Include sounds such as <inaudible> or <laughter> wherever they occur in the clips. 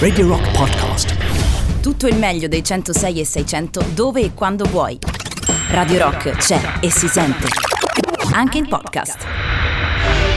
Radio Rock Podcast. Tutto il meglio dei 106 e 600 dove e quando vuoi. Radio Rock c'è e si sente. Anche in podcast.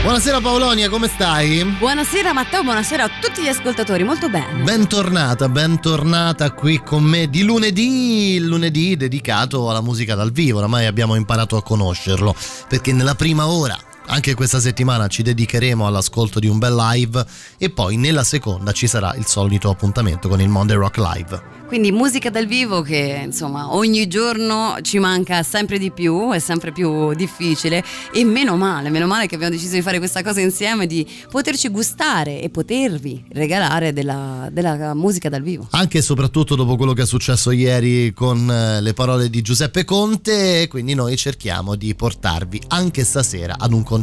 Buonasera Paolonia, come stai? Buonasera Matteo, buonasera a tutti gli ascoltatori, molto bene. Bentornata, bentornata qui con me di lunedì, il lunedì dedicato alla musica dal vivo, oramai abbiamo imparato a conoscerlo, perché nella prima ora anche questa settimana ci dedicheremo all'ascolto di un bel live e poi nella seconda ci sarà il solito appuntamento con il Monday Rock Live. Quindi musica dal vivo che insomma ogni giorno ci manca sempre di più, è sempre più difficile e meno male, meno male che abbiamo deciso di fare questa cosa insieme, di poterci gustare e potervi regalare della, della musica dal vivo. Anche e soprattutto dopo quello che è successo ieri con eh, le parole di Giuseppe Conte, quindi noi cerchiamo di portarvi anche stasera ad un concerto.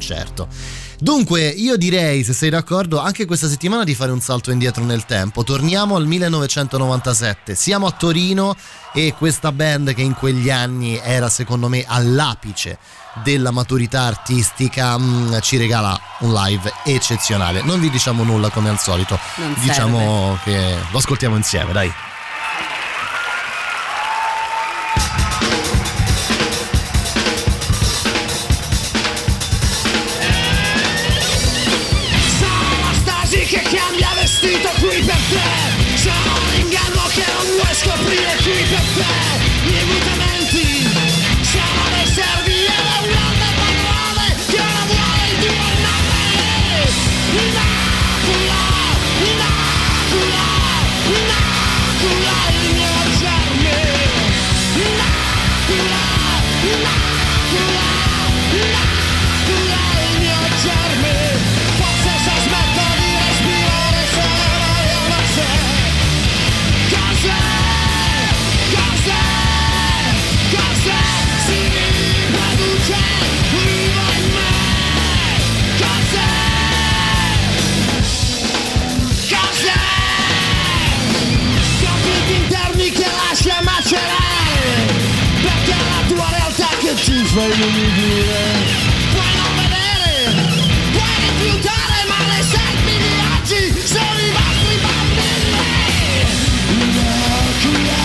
Dunque, io direi, se sei d'accordo, anche questa settimana di fare un salto indietro nel tempo. Torniamo al 1997. Siamo a Torino e questa band che in quegli anni era secondo me all'apice della maturità artistica mh, ci regala un live eccezionale. Non vi diciamo nulla come al solito, diciamo che lo ascoltiamo insieme, dai. Che ti fa inumidire Puoi non vedere, puoi rifiutare Ma le serpi di oggi sono i vostri bambini? Inocula,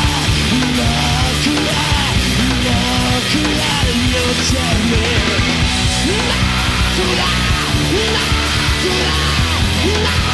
inocula, inocula il mio germe Inocula, inocula, inocula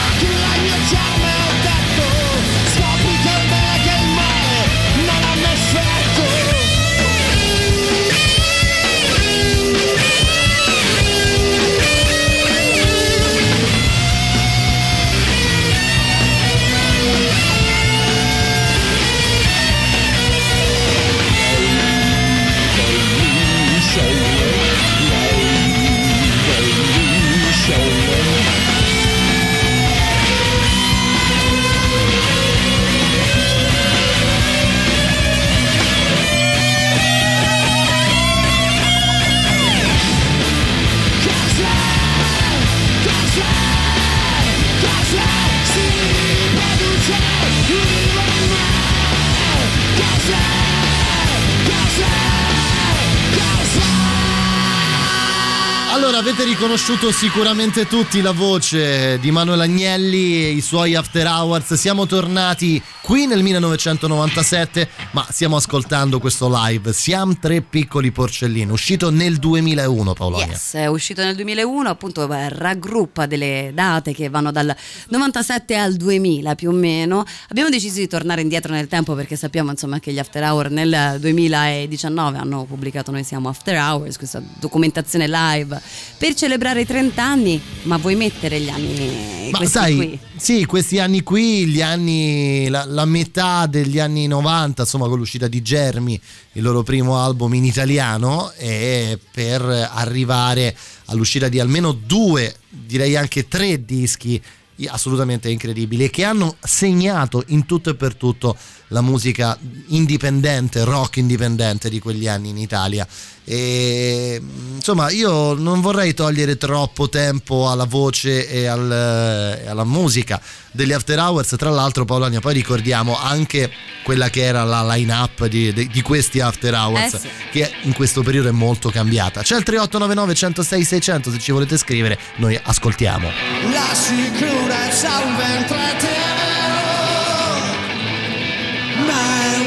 riconosciuto sicuramente tutti la voce di Manuel Agnelli e i suoi After Hours. Siamo tornati qui nel 1997, ma stiamo ascoltando questo live. Siamo tre piccoli porcellini, uscito nel 2001, Paolonia. Yes, è uscito nel 2001, appunto beh, raggruppa delle date che vanno dal 97 al 2000 più o meno. Abbiamo deciso di tornare indietro nel tempo perché sappiamo insomma che gli After Hour nel 2019 hanno pubblicato Noi siamo After Hours, questa documentazione live per celebrare i 30 anni, ma vuoi mettere gli anni Ma questi sai, qui? sì, questi anni qui, gli anni, la, la metà degli anni 90, insomma, con l'uscita di Germi, il loro primo album in italiano, e per arrivare all'uscita di almeno due, direi anche tre dischi assolutamente incredibili che hanno segnato in tutto e per tutto la musica indipendente, rock indipendente di quegli anni in Italia. E, insomma, io non vorrei togliere troppo tempo alla voce e, al- e alla musica degli After Hours. Tra l'altro, Paolonia, poi ricordiamo anche quella che era la line-up di, di- di questi After Hours, Eh sì. che in questo periodo è molto cambiata. C'è il 3899 106 600 se ci volete scrivere, noi ascoltiamo. La sicurezza un ventre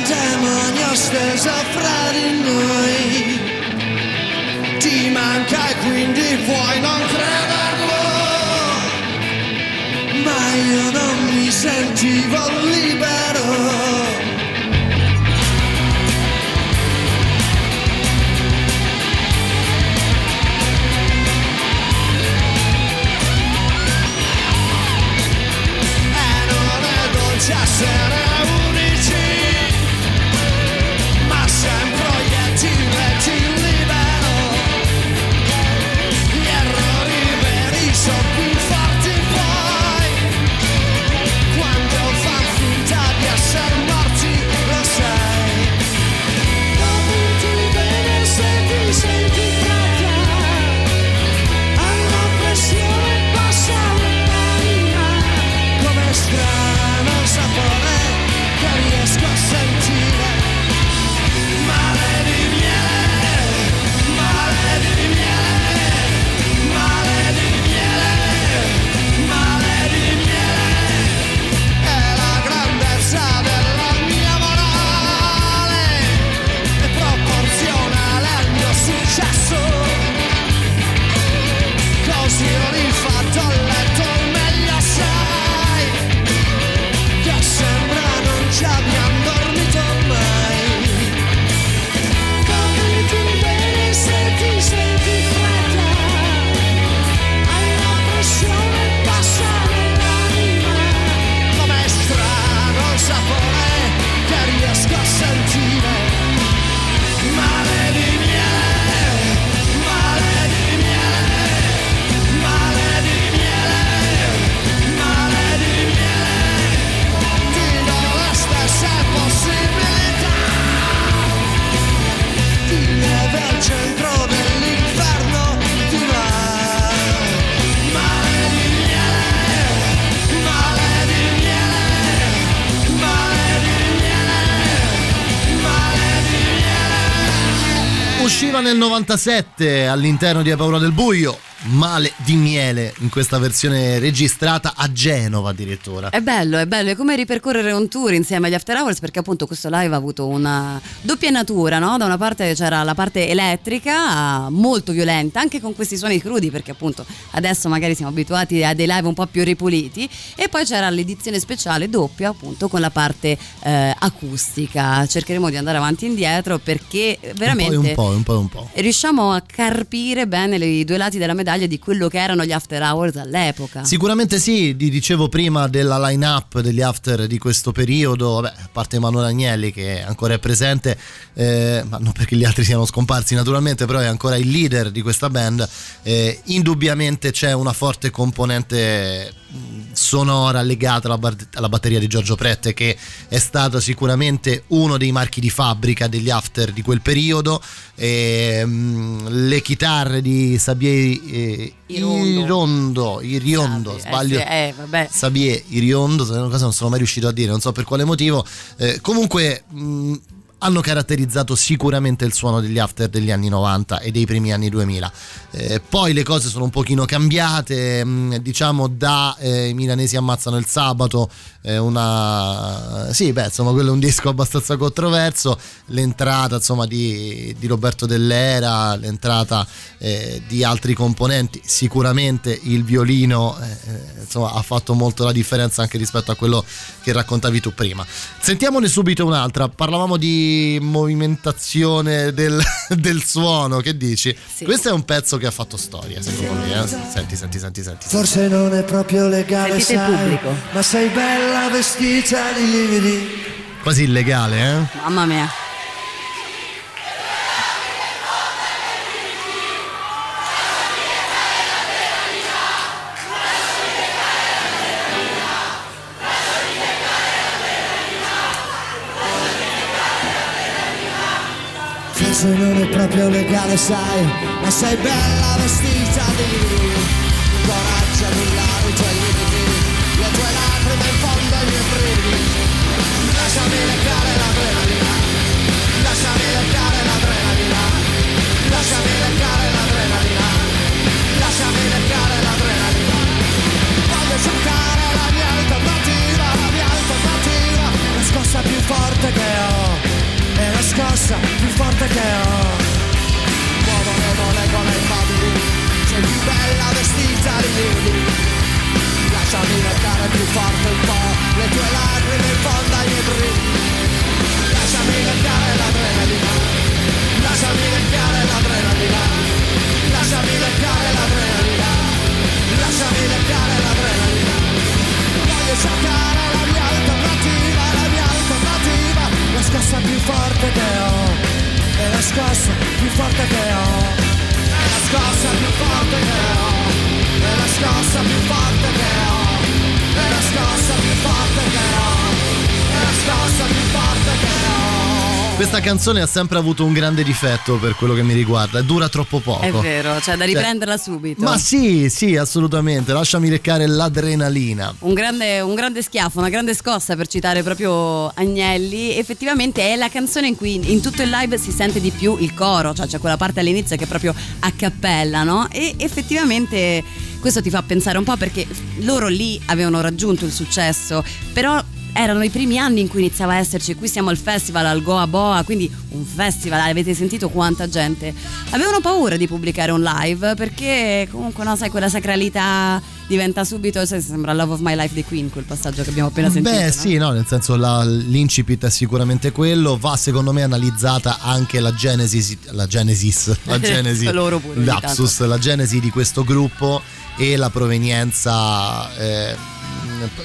tele intesa fra di noi. Ti manca e quindi puoi non crederlo. Ma io non mi sentivo libero. Dolce essere 97 all'interno di A Paura del Buio, Male di miele in questa versione registrata a Genova addirittura. È bello, è bello, è come ripercorrere un tour insieme agli After Hours perché appunto questo live ha avuto una doppia natura, no? Da una parte c'era la parte elettrica molto violenta, anche con questi suoni crudi perché appunto adesso magari siamo abituati a dei live un po' più ripuliti e poi c'era l'edizione speciale doppia appunto con la parte eh, acustica. Cercheremo di andare avanti e indietro perché veramente Un po', un po', un po'. riusciamo a carpire bene i due lati della medaglia di quello che erano gli After Hours all'epoca. Sicuramente sì, di- dicevo prima della line-up degli after di questo periodo, vabbè, a parte Emanuele Agnelli che ancora è presente, eh, ma non perché gli altri siano scomparsi naturalmente, però è ancora il leader di questa band, eh, indubbiamente c'è una forte componente sonora legata alla, alla batteria di Giorgio Prette che è stata sicuramente uno dei marchi di fabbrica degli after di quel periodo e, mh, le chitarre di Sabier eh, Iriondo, Eh, sbaglio. eh, vabbè. Sabie Iriondo, cosa non sono mai riuscito a dire, non so per quale motivo. Eh, comunque mh, hanno caratterizzato sicuramente il suono degli after degli anni 90 e dei primi anni 2000. Eh, poi le cose sono un pochino cambiate, mh, diciamo da eh, I milanesi ammazzano il sabato, eh, una... Sì, beh, insomma, quello è un disco abbastanza controverso, l'entrata insomma di, di Roberto Dell'Era, l'entrata eh, di altri componenti, sicuramente il violino eh, insomma, ha fatto molto la differenza anche rispetto a quello che raccontavi tu prima. Sentiamone subito un'altra, parlavamo di movimentazione del, <laughs> del suono, che dici? Sì. Questo è un pezzo che ha fatto storia, secondo me. eh. Senti, senti, senti, senti. Forse non è proprio legale, Sentite il sai, pubblico. ma sei bella vestita di lividi. Quasi illegale, eh? Mamma mia. Forse non è proprio legale, sai, ma sei bella vestita di. Coraggio a nullare i tuoi limiti, le tue lacrime in fondo ai miei brividi. Lasciami leccare l'adrenalina, lasciami leccare l'adrenalina, lasciami leccare l'adrenalina, lasciami leccare l'adrenalina. Voglio cercare la mia alternativa, la mia alternativa, la scossa più forte che ho, è la scossa più forte che ho. Muovono le molecole immobili Sei più bella vestita di lili. Lasciami leccare più forte un po' Le tue lacrime in fondo ai miei brividi Lasciami leccare l'adrenalina. Lasciami leccare l'adrenalina. Lasciami leccare l'adrenalina. Lasciami leccare l'adrenalina. Voglio cercare la mia alternativa La mia alternativa La scossa più forte che ho. È la scossa più forte che ho. È la scossa più forte che ho. È la scossa più forte che ho. È la scossa più forte che ho. È la scossa più forte che ho Questa canzone ha sempre avuto un grande difetto per quello che mi riguarda, dura troppo poco. È vero, cioè da riprenderla subito. Ma sì, sì, assolutamente, lasciami leccare l'adrenalina. Un grande, un grande schiaffo, una grande scossa per citare proprio Agnelli. Effettivamente è la canzone in cui in tutto il live si sente di più il coro, cioè c'è quella parte all'inizio che è proprio a cappella, no? E effettivamente questo ti fa pensare un po' perché loro lì avevano raggiunto il successo, però erano i primi anni in cui iniziava a esserci, qui siamo al festival al Goa Boa, quindi un festival, avete sentito quanta gente. Avevano paura di pubblicare un live perché comunque no, sai, quella sacralità diventa subito, sai, sembra Love of My Life di Queen, quel passaggio che abbiamo appena sentito. Beh no? sì, no, nel senso la- l'incipit è sicuramente quello, va secondo me analizzata anche la genesi, la genesis, <laughs> la genesi, Loro pure, lapsus, la genesi di questo gruppo e la provenienza eh,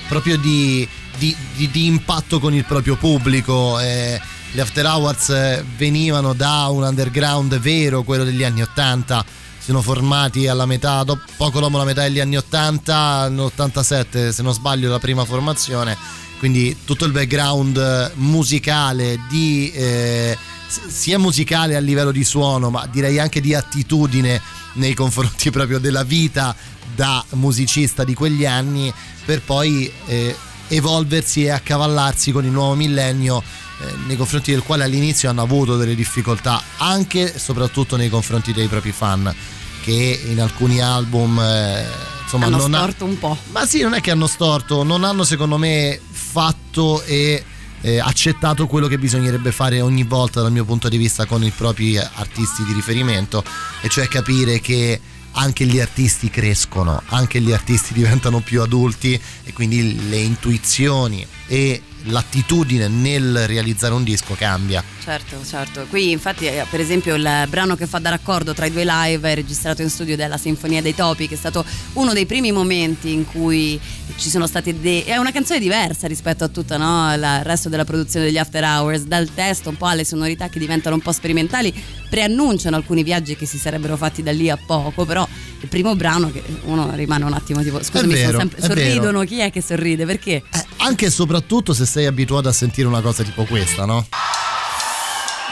proprio di, di- di- di impatto con il proprio pubblico. eh, gli After Hours eh, venivano da un underground vero, quello degli anni 80 sono formati alla metà, poco dopo la metà degli anni 80, nell'87 se non sbaglio la prima formazione, quindi tutto il background eh, musicale di... eh, sia musicale a livello di suono, ma direi anche di attitudine nei confronti <laughs> proprio della vita da musicista di quegli anni, per poi eh, evolversi e accavallarsi con il nuovo millennio eh, nei confronti del quale all'inizio hanno avuto delle difficoltà anche e soprattutto nei confronti dei propri fan che in alcuni album eh, insomma Hanno non ha- storto un po'. ma sì non è che hanno storto non hanno secondo me fatto e eh, accettato quello che bisognerebbe fare ogni volta dal mio punto di vista con i propri artisti di riferimento e cioè capire che anche gli artisti crescono, anche gli artisti <laughs> diventano più adulti e quindi le intuizioni e l'attitudine nel realizzare un disco cambia. Certo, certo. Qui infatti eh, per esempio il brano che fa da raccordo tra i due live registrato in studio della Sinfonia dei Topi, che è stato uno dei primi momenti in cui ci sono stati dei... è una canzone diversa rispetto a tutto no? il resto della produzione degli After Hours, dal testo un po' alle sonorità che diventano un po' sperimentali, preannunciano alcuni viaggi che si sarebbero fatti da lì a poco, però il primo brano che uno rimane un attimo tipo scusami, vero, sono sempre... è vero. sorridono, chi è che sorride? Perché? Eh, anche e soprattutto se sei abituato a sentire una cosa tipo questa, no?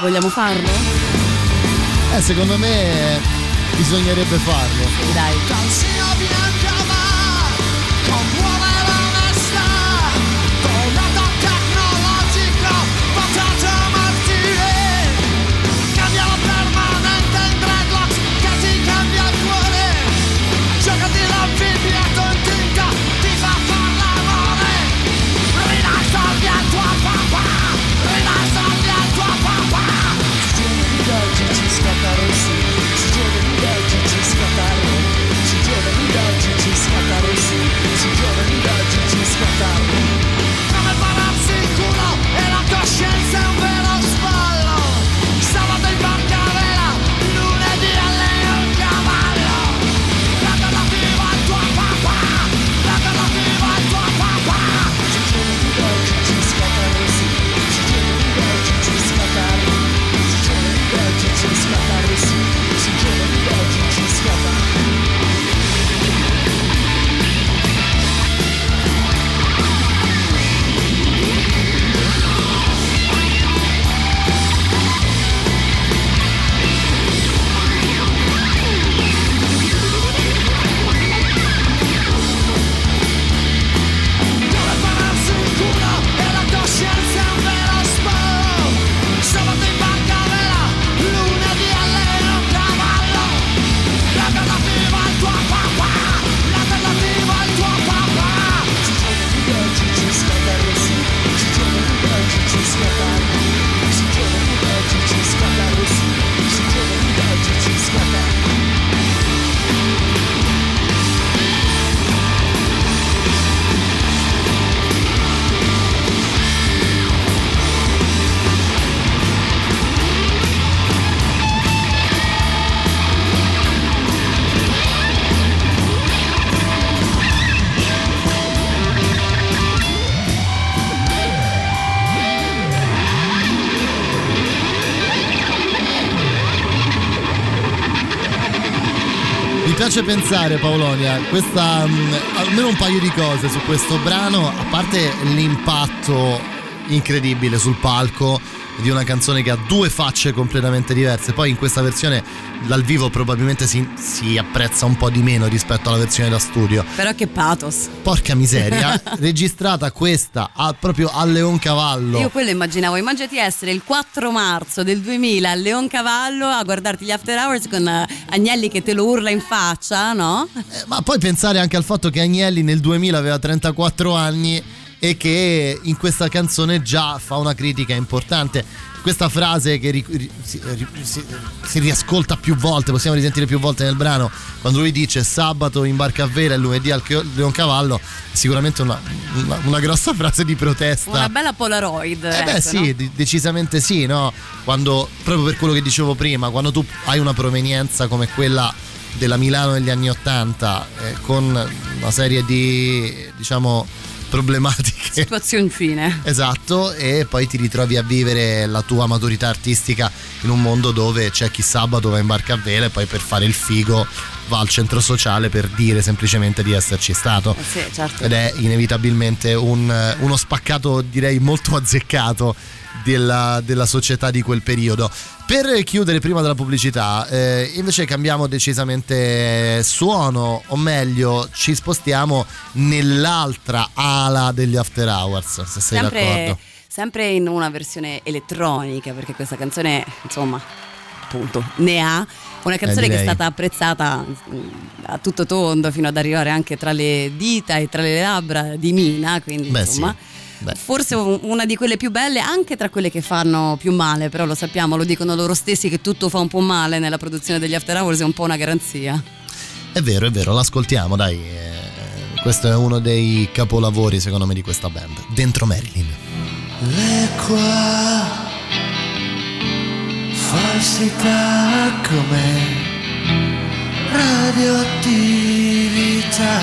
Vogliamo farlo? Eh, secondo me bisognerebbe farlo. Dai. Piace pensare Paolonia, questa, mh, almeno un paio di cose su questo brano, a parte l'impatto incredibile sul palco di una canzone che ha due facce completamente diverse, poi in questa versione dal vivo probabilmente si, si apprezza un po' di meno rispetto alla versione da studio. Però che pathos. Porca miseria, <laughs> registrata questa a- proprio a Leoncavallo. Io quello immaginavo, immaginati essere il 4 marzo del 2000 a Leoncavallo a guardarti gli after hours con eh, Agnelli che te lo urla in faccia, no? Eh, ma poi pensare anche al fatto che Agnelli nel 2000 aveva 34 anni e che in questa canzone già fa una critica importante. Questa frase che ri- si, si- si riascolta più volte, possiamo risentire più volte nel brano, quando lui dice sabato in barca a vela e lunedì al Leoncavallo, sicuramente una, una- una grossa <laughs> frase di protesta. Una bella Polaroid. Eh beh ecco, sì, no? de- decisamente sì, no? Quando, proprio per quello che dicevo prima, quando tu hai una provenienza come quella della Milano degli anni Ottanta, eh, con una serie di, diciamo, problematiche. Situazioncine. Esatto, e poi ti ritrovi a vivere la tua maturità artistica in un mondo dove c'è chi sabato va in barca a vela e poi per fare il figo va al centro sociale per dire semplicemente di esserci stato. Eh sì, certo. Ed è inevitabilmente un- uno spaccato direi molto azzeccato della, della società di quel periodo. Per chiudere prima della pubblicità, eh, invece cambiamo decisamente suono, o meglio, ci spostiamo nell'altra ala degli After Hours, se sei sempre, d'accordo. sempre in una versione elettronica, perché questa canzone, insomma, appunto, ne ha. Una canzone Eh, che è stata apprezzata mm, a tutto tondo fino ad arrivare anche tra le dita e tra le labbra di Mina, quindi Beh, insomma. sì. Beh. Forse un- una di quelle più belle, anche tra quelle che fanno più male, però lo sappiamo, lo dicono loro stessi che tutto fa un po' male nella produzione degli After Hours, è un po' una garanzia. È vero, è vero, l'ascoltiamo, dai. eh, questo è uno dei capolavori, secondo me, di questa band. Dentro Marilyn. Le qua falsità come radioattività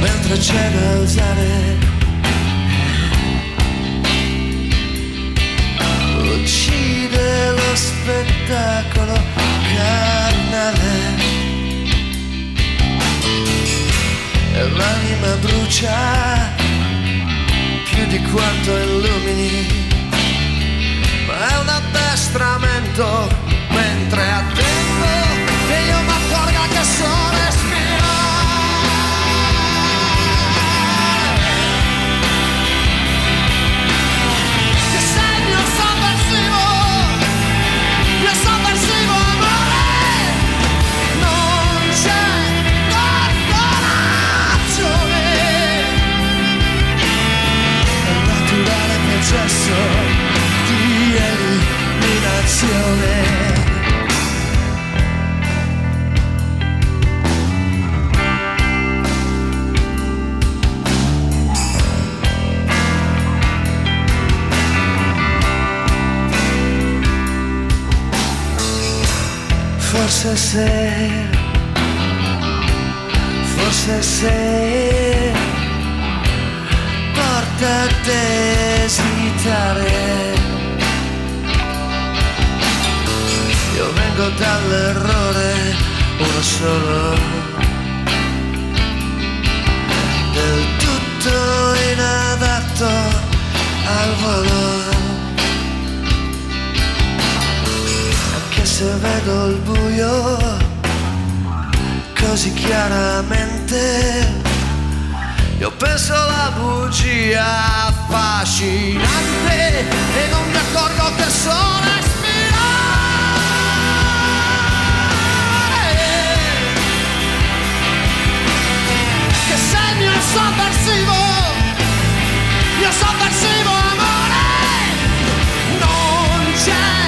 mentre c'è da usare. Uccide lo spettacolo carnale. E l'anima brucia più di quanto illumini, ma è un addestramento mentre che Forse se, forse se porta a esitare. Io vengo dall'errore, uno solo, del tutto inadatto al volo. Anche se vedo il buio così chiaramente. Io penso alla bugia affascinante e non mi accorgo che so respirare. Che sei mio sovversivo, mio sovversivo amore. Non c'è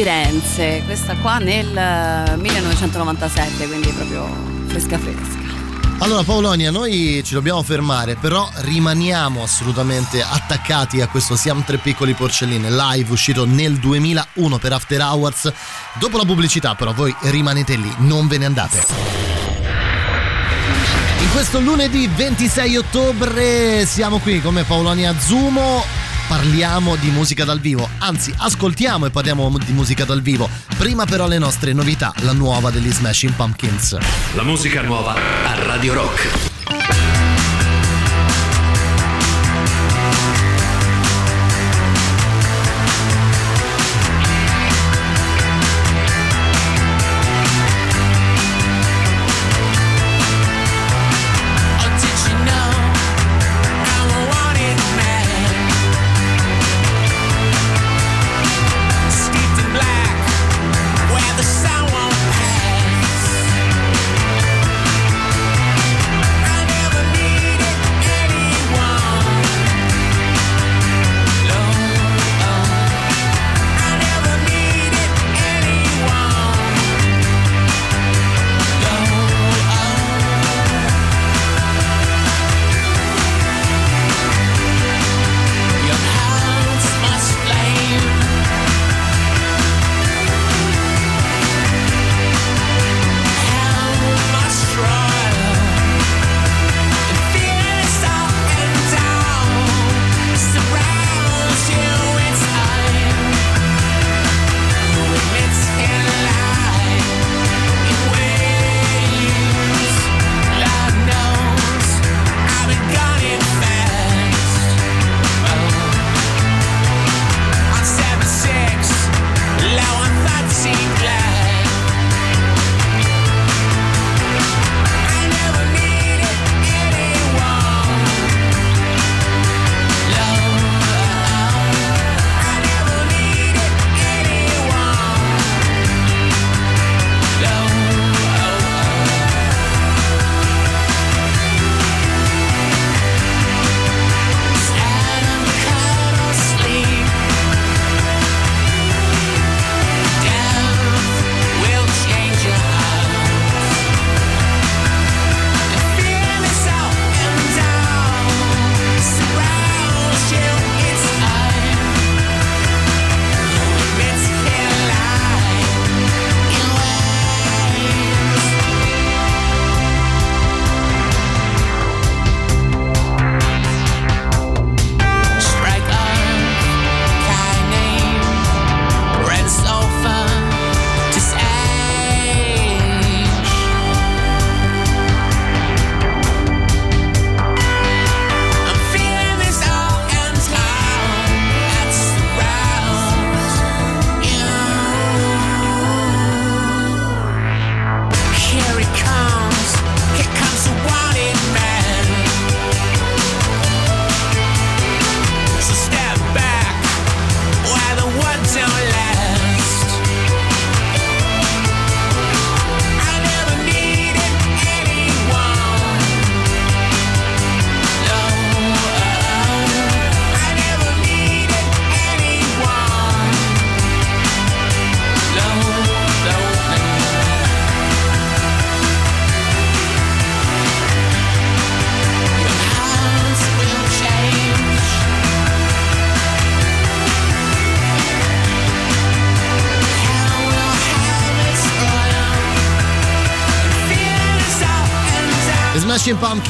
Firenze, questa qua nel eh, 1997, quindi proprio fresca fresca. Allora Paolonia, noi ci dobbiamo fermare, però rimaniamo assolutamente attaccati a questo Siamo tre piccoli porcelline live uscito nel 2001 per After Hours. Dopo la pubblicità però voi rimanete lì, non ve ne andate. In questo lunedì 26 ottobre siamo qui come Paolonia Zumo. Parliamo di musica dal vivo, anzi ascoltiamo e parliamo di musica dal vivo. Prima però le nostre novità, la nuova degli Smashing Pumpkins. La musica nuova a Radio Rock.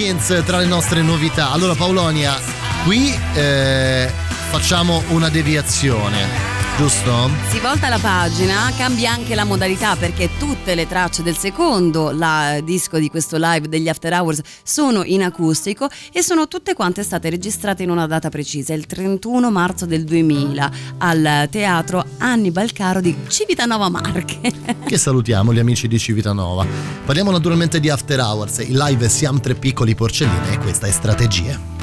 Pumpkins tra le nostre novità. Allora Paolonia, qui eh, facciamo una deviazione giusto? Si volta la pagina, cambia anche la modalità perché tutte le tracce del secondo la, disco di questo live degli After Hours sono in acustico e sono tutte quante state registrate in una data precisa, il 31 marzo del 2000 al teatro Annibal Caro di Civitanova Marche. <laughs> Che salutiamo gli amici di Civitanova. Parliamo naturalmente di After Hours, il live Siamo tre piccoli porcellini e questa è strategia.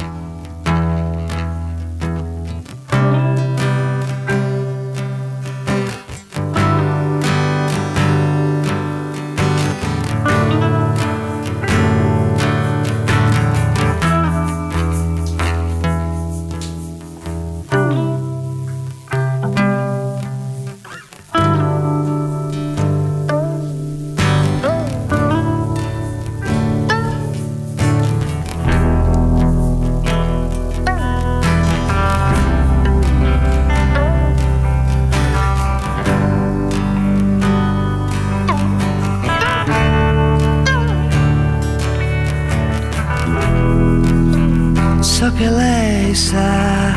so che lei sa.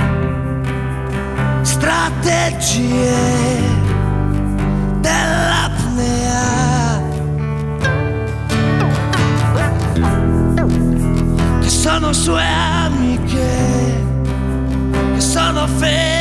Strategie dell'apnea. Che sono sue amiche che sono felici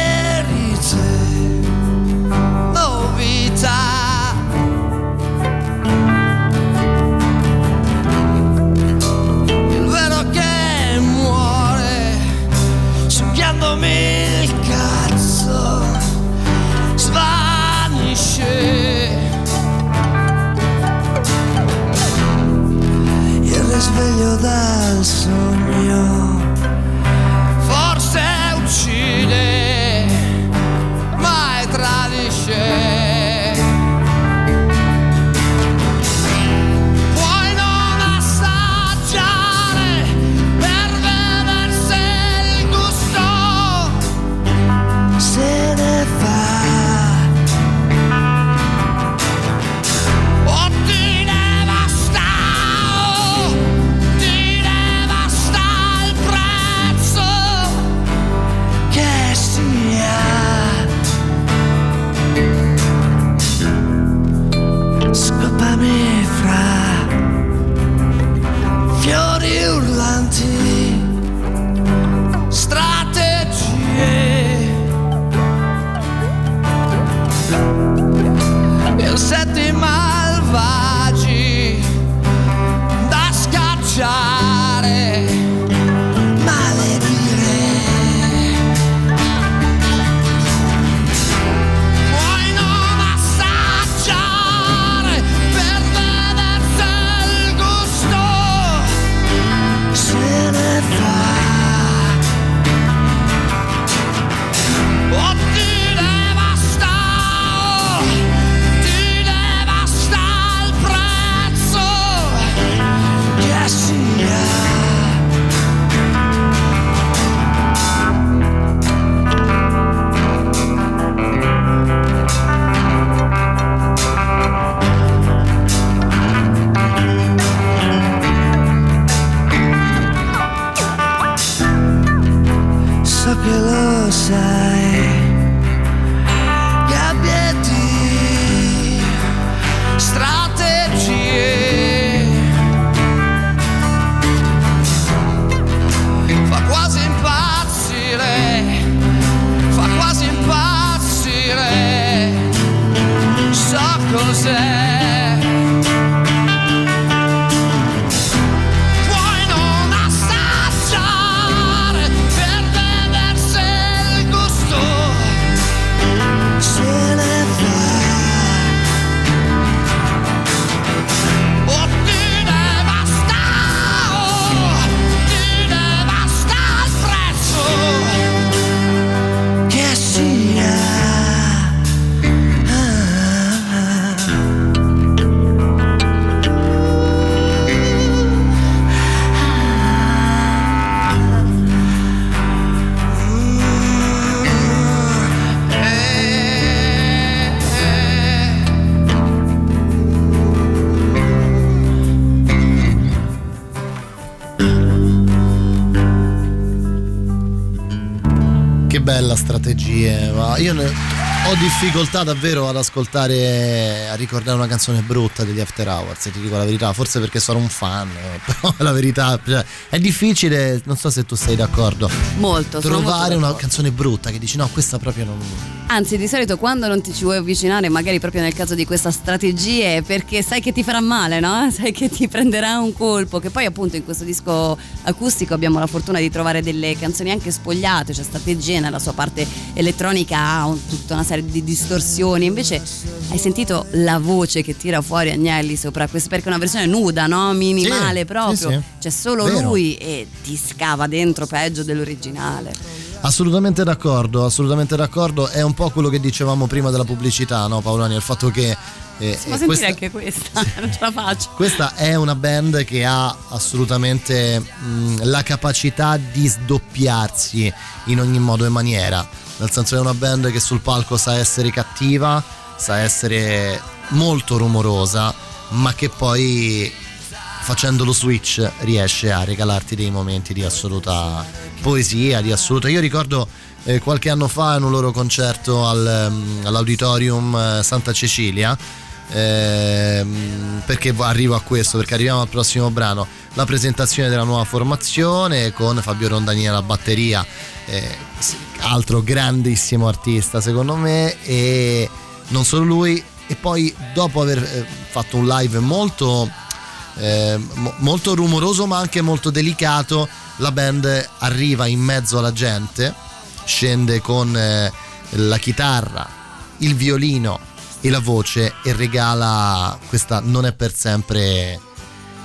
strategia, ma io ne ho difficoltà davvero ad ascoltare, a ricordare una canzone brutta degli After Hours, ti dico la verità, forse perché sono un fan, eh, <laughs> però la verità cioè, è difficile, non so se tu sei d'accordo, Molto. sono molto trovare una d'accordo. canzone brutta che dici no, questa proprio non... Anzi, di solito quando non ti ci vuoi avvicinare, magari proprio nel caso di questa strategia, è perché sai che ti farà male, no? <laughs> Sai che ti prenderà un colpo. Che poi, appunto, in questo disco acustico abbiamo la fortuna di trovare delle canzoni anche spogliate, cioè strategia nella sua parte elettronica ha un- tutta una serie di distorsioni. Invece, hai sentito la voce che tira fuori Agnelli sopra questo? Perché è una versione nuda, no? Minimale Sì, proprio. sì, sì. C'è solo Vero. lui e ti scava dentro peggio dell'originale. Assolutamente d'accordo, assolutamente d'accordo, è un po' quello che dicevamo prima della pubblicità, no Paolani, il fatto che... eh, Si può eh, sentire questa- anche questa, <laughs> non ce la faccio. Questa è una band che ha assolutamente mh, la capacità di sdoppiarsi in ogni modo e maniera. Nel senso è una band che sul palco sa essere cattiva, sa essere molto rumorosa, ma che poi facendo lo switch riesce a regalarti dei momenti di assoluta poesia, di assoluta. Io ricordo eh, qualche anno fa in un loro concerto al, mm, all'Auditorium eh, Santa Cecilia. ehm, perché arrivo a questo? Perché arriviamo al prossimo brano, la presentazione della nuova formazione con Fabio Rondani alla batteria, eh, altro grandissimo artista secondo me, e non solo lui, e poi dopo aver eh, fatto un live molto eh, mo- molto rumoroso ma anche molto delicato. La band arriva in mezzo alla gente scende con eh, la chitarra il violino e la voce e regala questa non è per sempre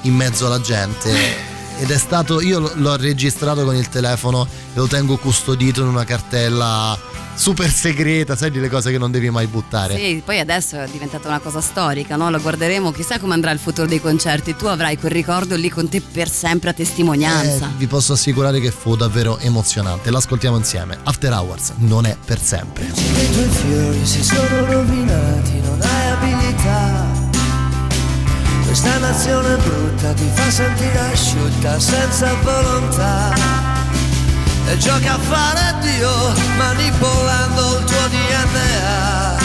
in mezzo alla gente <laughs> ed è stato io l'ho registrato con il telefono e lo tengo custodito in una cartella super segreta sai di le cose che non devi mai buttare Sì, poi adesso è diventata una cosa storica, no? Lo guarderemo, chissà come andrà il futuro dei concerti. Tu avrai quel ricordo lì con te per sempre a testimonianza. Eh, vi posso assicurare che fu davvero emozionante. L'ascoltiamo insieme. After Hours non è per sempre. I tuoi fiori si sono rovinati, non hai abilità. Questa nazione brutta ti fa sentire asciutta senza volontà. E gioca a fare Dio manipolando il tuo DNA.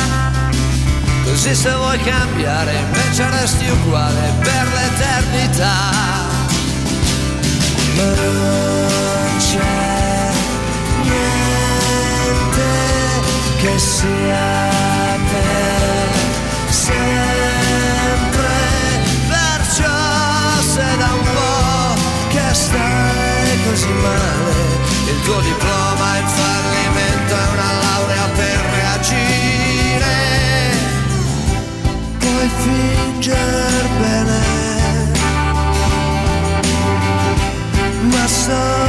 Così se vuoi cambiare invece resti uguale per l'eternità. Ma non c'è niente che sia sempre. Perciò se da un po' che stai così male, il tuo diploma è fallimento, è una laurea per reagire. Puoi fingere bene ma so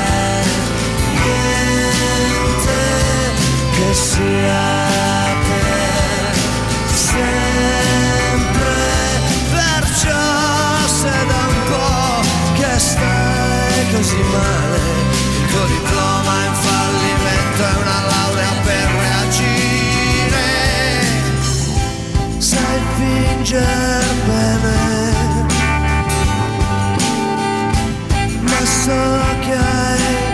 che sempre. Perciò se da un po' che stai così male, il tuo diploma in fallimento, è una laurea per reagire. Sai fingere bene, ma so che hai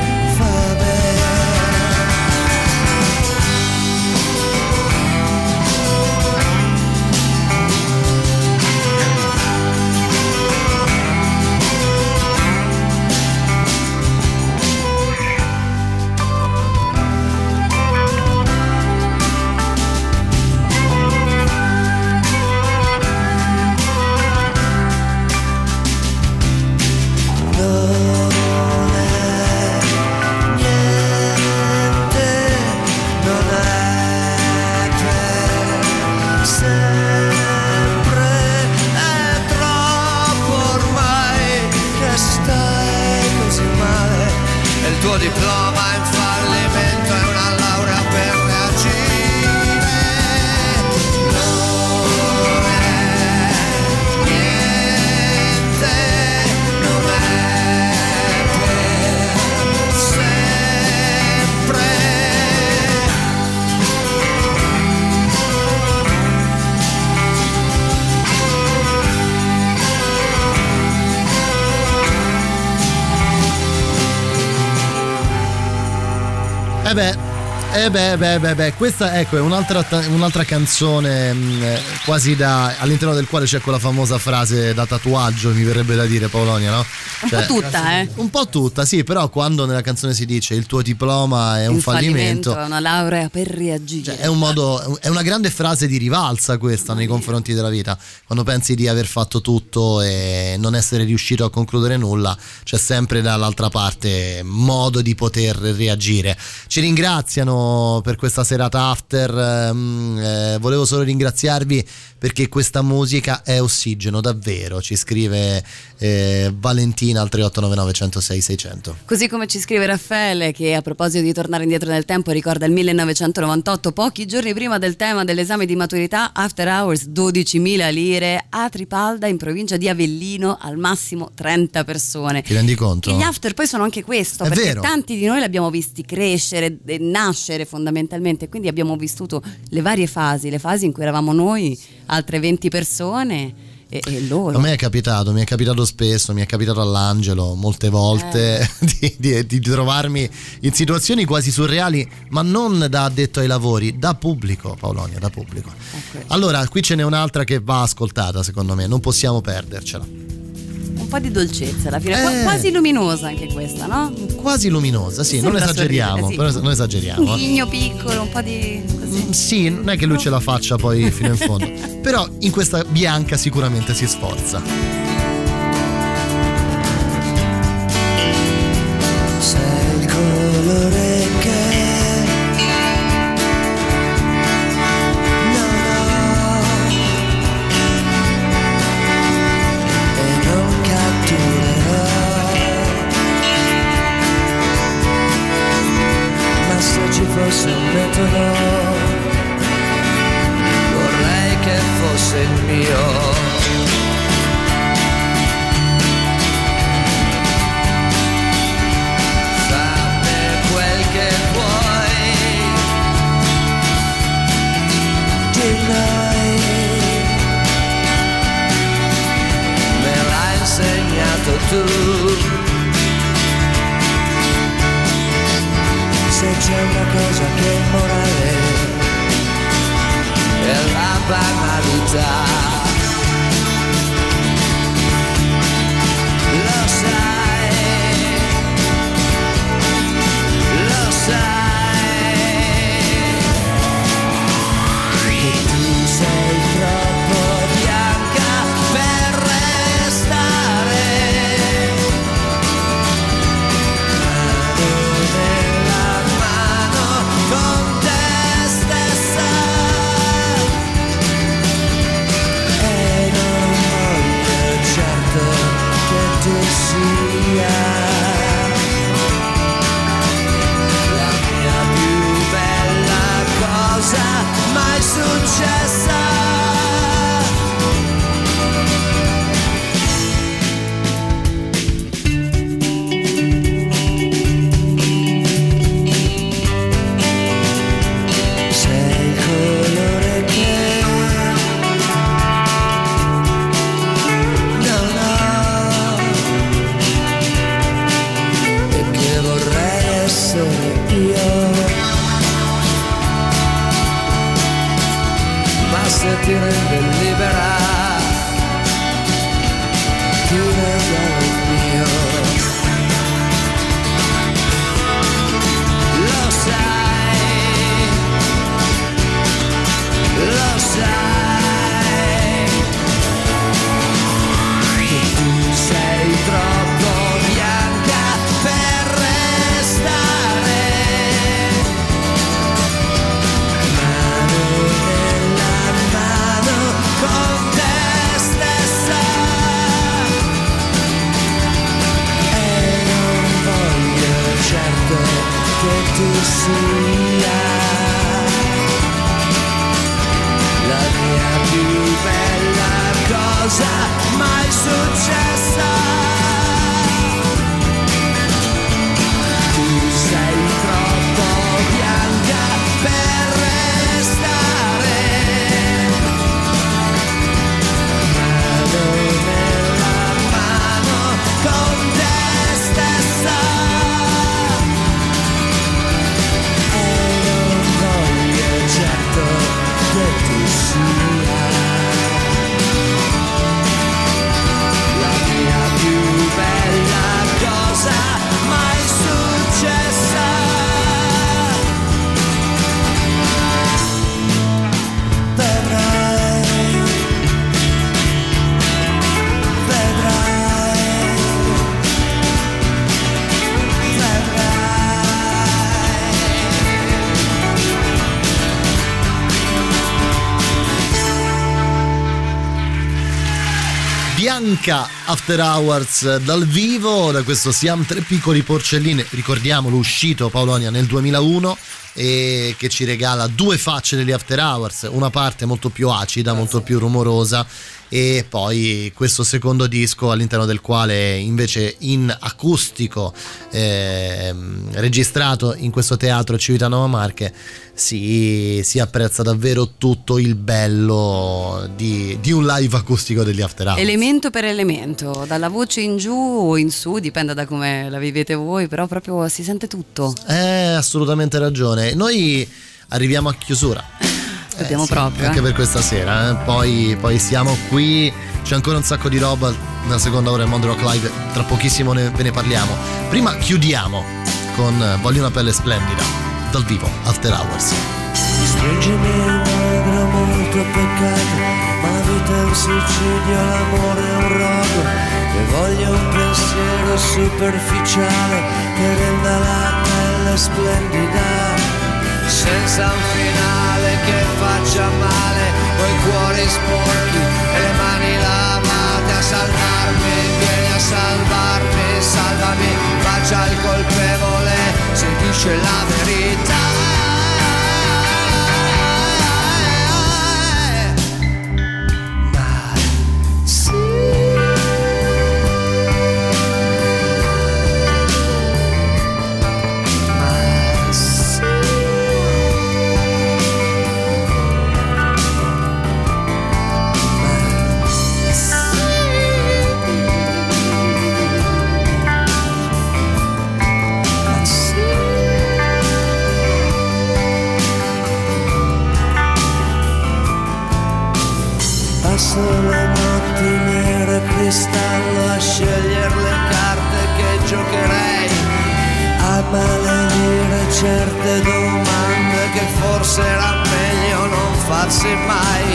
Eh beh. Eh beh, beh, beh, beh, questa ecco, è un'altra, un'altra canzone mh, eh, quasi da all'interno del quale c'è quella famosa frase da tatuaggio, mi verrebbe da dire Paolonia, no? Un po' tutta, eh. Un po' tutta, sì, però quando nella canzone si dice il tuo diploma è un Un fallimento, è una laurea per reagire. cioè, è un modo, è una grande frase di rivalsa questa nei confronti della vita. Quando pensi di aver fatto tutto e non essere riuscito a concludere nulla, c'è sempre dall'altra parte modo di poter reagire. Ci ringraziano per questa serata after. ehm, eh, volevo solo ringraziarvi perché questa musica è ossigeno, davvero. Ci scrive eh, Valentina al 3899 106 600. Così come ci scrive Raffaele che a proposito di tornare indietro nel tempo ricorda il 1998, pochi giorni prima del tema dell'esame di maturità, After Hours 12.000 lire, a Tripalda in provincia di Avellino al massimo 30 persone. Ti rendi conto? E gli after poi sono anche questo, È perché vero. tanti di noi li abbiamo visti crescere e nascere fondamentalmente, quindi abbiamo vissuto le varie fasi, le fasi in cui eravamo noi, altre 20 persone e, e loro. A me è capitato, mi è capitato spesso, mi è capitato all'Angelo molte volte Eh. <laughs> di, di- di trovarmi in situazioni quasi surreali, ma non da addetto ai lavori, da pubblico, Paolonia, da pubblico. Ecco, Allora, qui ce n'è un'altra che va ascoltata, secondo me, non possiamo perdercela. Un po' di dolcezza alla fine, Eh. Qua- quasi luminosa anche questa, no? Quasi luminosa, sì, non esageriamo, sorridere, sì. però non esageriamo. Un ghigno piccolo, un po' di così. Mm, Sì, non è che lui ce la faccia poi fino in fondo, <laughs> però in questa bianca sicuramente si sforza. After Hours dal vivo da questo Siam Tre Piccoli Porcellini, ricordiamolo, uscito Paolonia nel 2001 e che ci regala due facce degli After Hours, una parte molto più acida, molto più rumorosa e poi questo secondo disco all'interno del quale invece in acustico eh, registrato in questo teatro Civitanova Marche si, si, apprezza davvero tutto il bello di, di, un live acustico degli After Hours. Elemento per elemento, dalla voce in giù o in su, dipende da come la vivete voi, però proprio si sente tutto. Eh, assolutamente ragione. Noi arriviamo a chiusura. Dobbiamo eh, sì, proprio. Anche eh. per questa sera, eh. poi, poi siamo qui, c'è ancora un sacco di roba nella seconda ora del Mondo Rock Live, tra pochissimo ne, ve ne parliamo. Prima chiudiamo con Voglio una pelle splendida dal vivo After Hours. Stringimi il negro molto peccato, ma vita è un suicidio, l'amore è un rogo, e voglio un pensiero superficiale che renda la pelle splendida. Senza un finale faccia male, coi cuori sporchi e le mani lavate a salvarmi, vieni a salvarmi, salvami, faccia il colpevole se dice la verità. Certe domande che forse era meglio non farsi mai.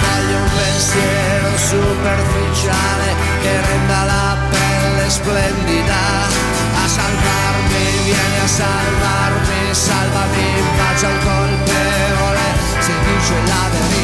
Voglio un pensiero superficiale che renda la pelle splendida. A salvarmi vieni a salvarmi salvami bacia il colpevole. Se dice la verità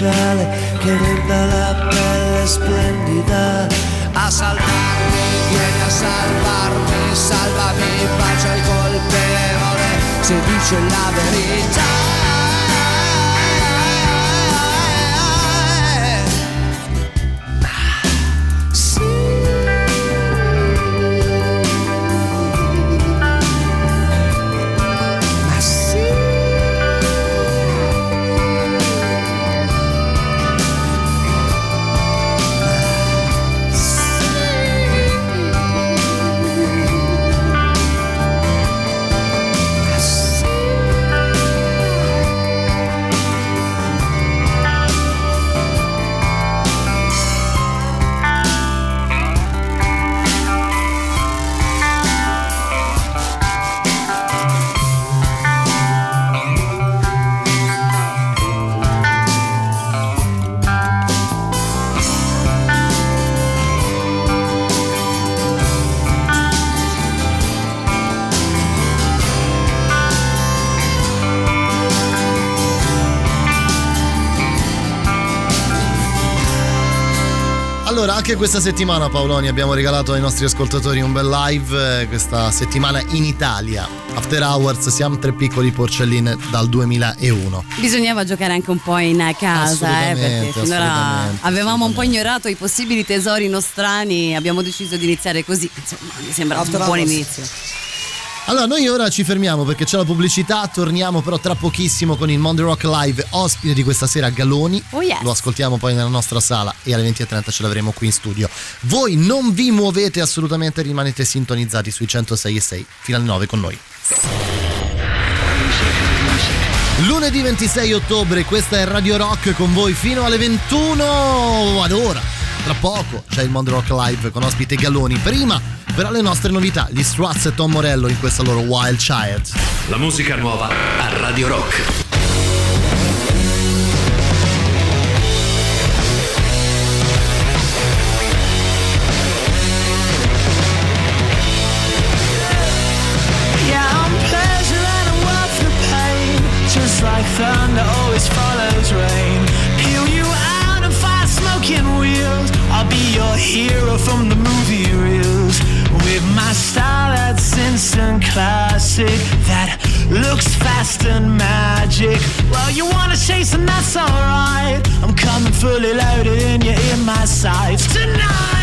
superficiale che renda la pelle splendida. A salvarmi, vieni a salvarmi, salvami, bacia il colpevole, se dice la verità. Anche questa settimana Paoloni abbiamo regalato ai nostri ascoltatori un bel live, eh, questa settimana in Italia. After Hours, siamo tre piccoli porcellini dal 2001. Bisognava giocare anche un po' in casa, eh, perché finora avevamo un po' ignorato i possibili tesori nostrani, abbiamo deciso di iniziare così. Insomma, mi sembra After un buon Hours. inizio. Allora, noi ora ci fermiamo perché c'è la pubblicità, torniamo però tra pochissimo con il Monday Rock Live, ospite di questa sera Galoni. Oh, yes. Lo ascoltiamo poi nella nostra sala e alle 20.30 ce l'avremo qui in studio. Voi non vi muovete assolutamente, rimanete sintonizzati sui 106 e 6 fino alle 9 con noi. Lunedì 26 ottobre, questa è Radio Rock con voi fino alle 21 ad ora. Tra poco c'è il Mondo Rock Live con ospite Galloni. Prima, però, le nostre novità, gli Struts e Tom Morello in questa loro Wild Child. La musica nuova a Radio Rock. Thunder always follows rain. Wheels. I'll be your hero from the movie reels. With my style that's instant classic. That looks fast and magic. Well, you wanna chase and that's alright. I'm coming fully loaded and you're in my sights tonight.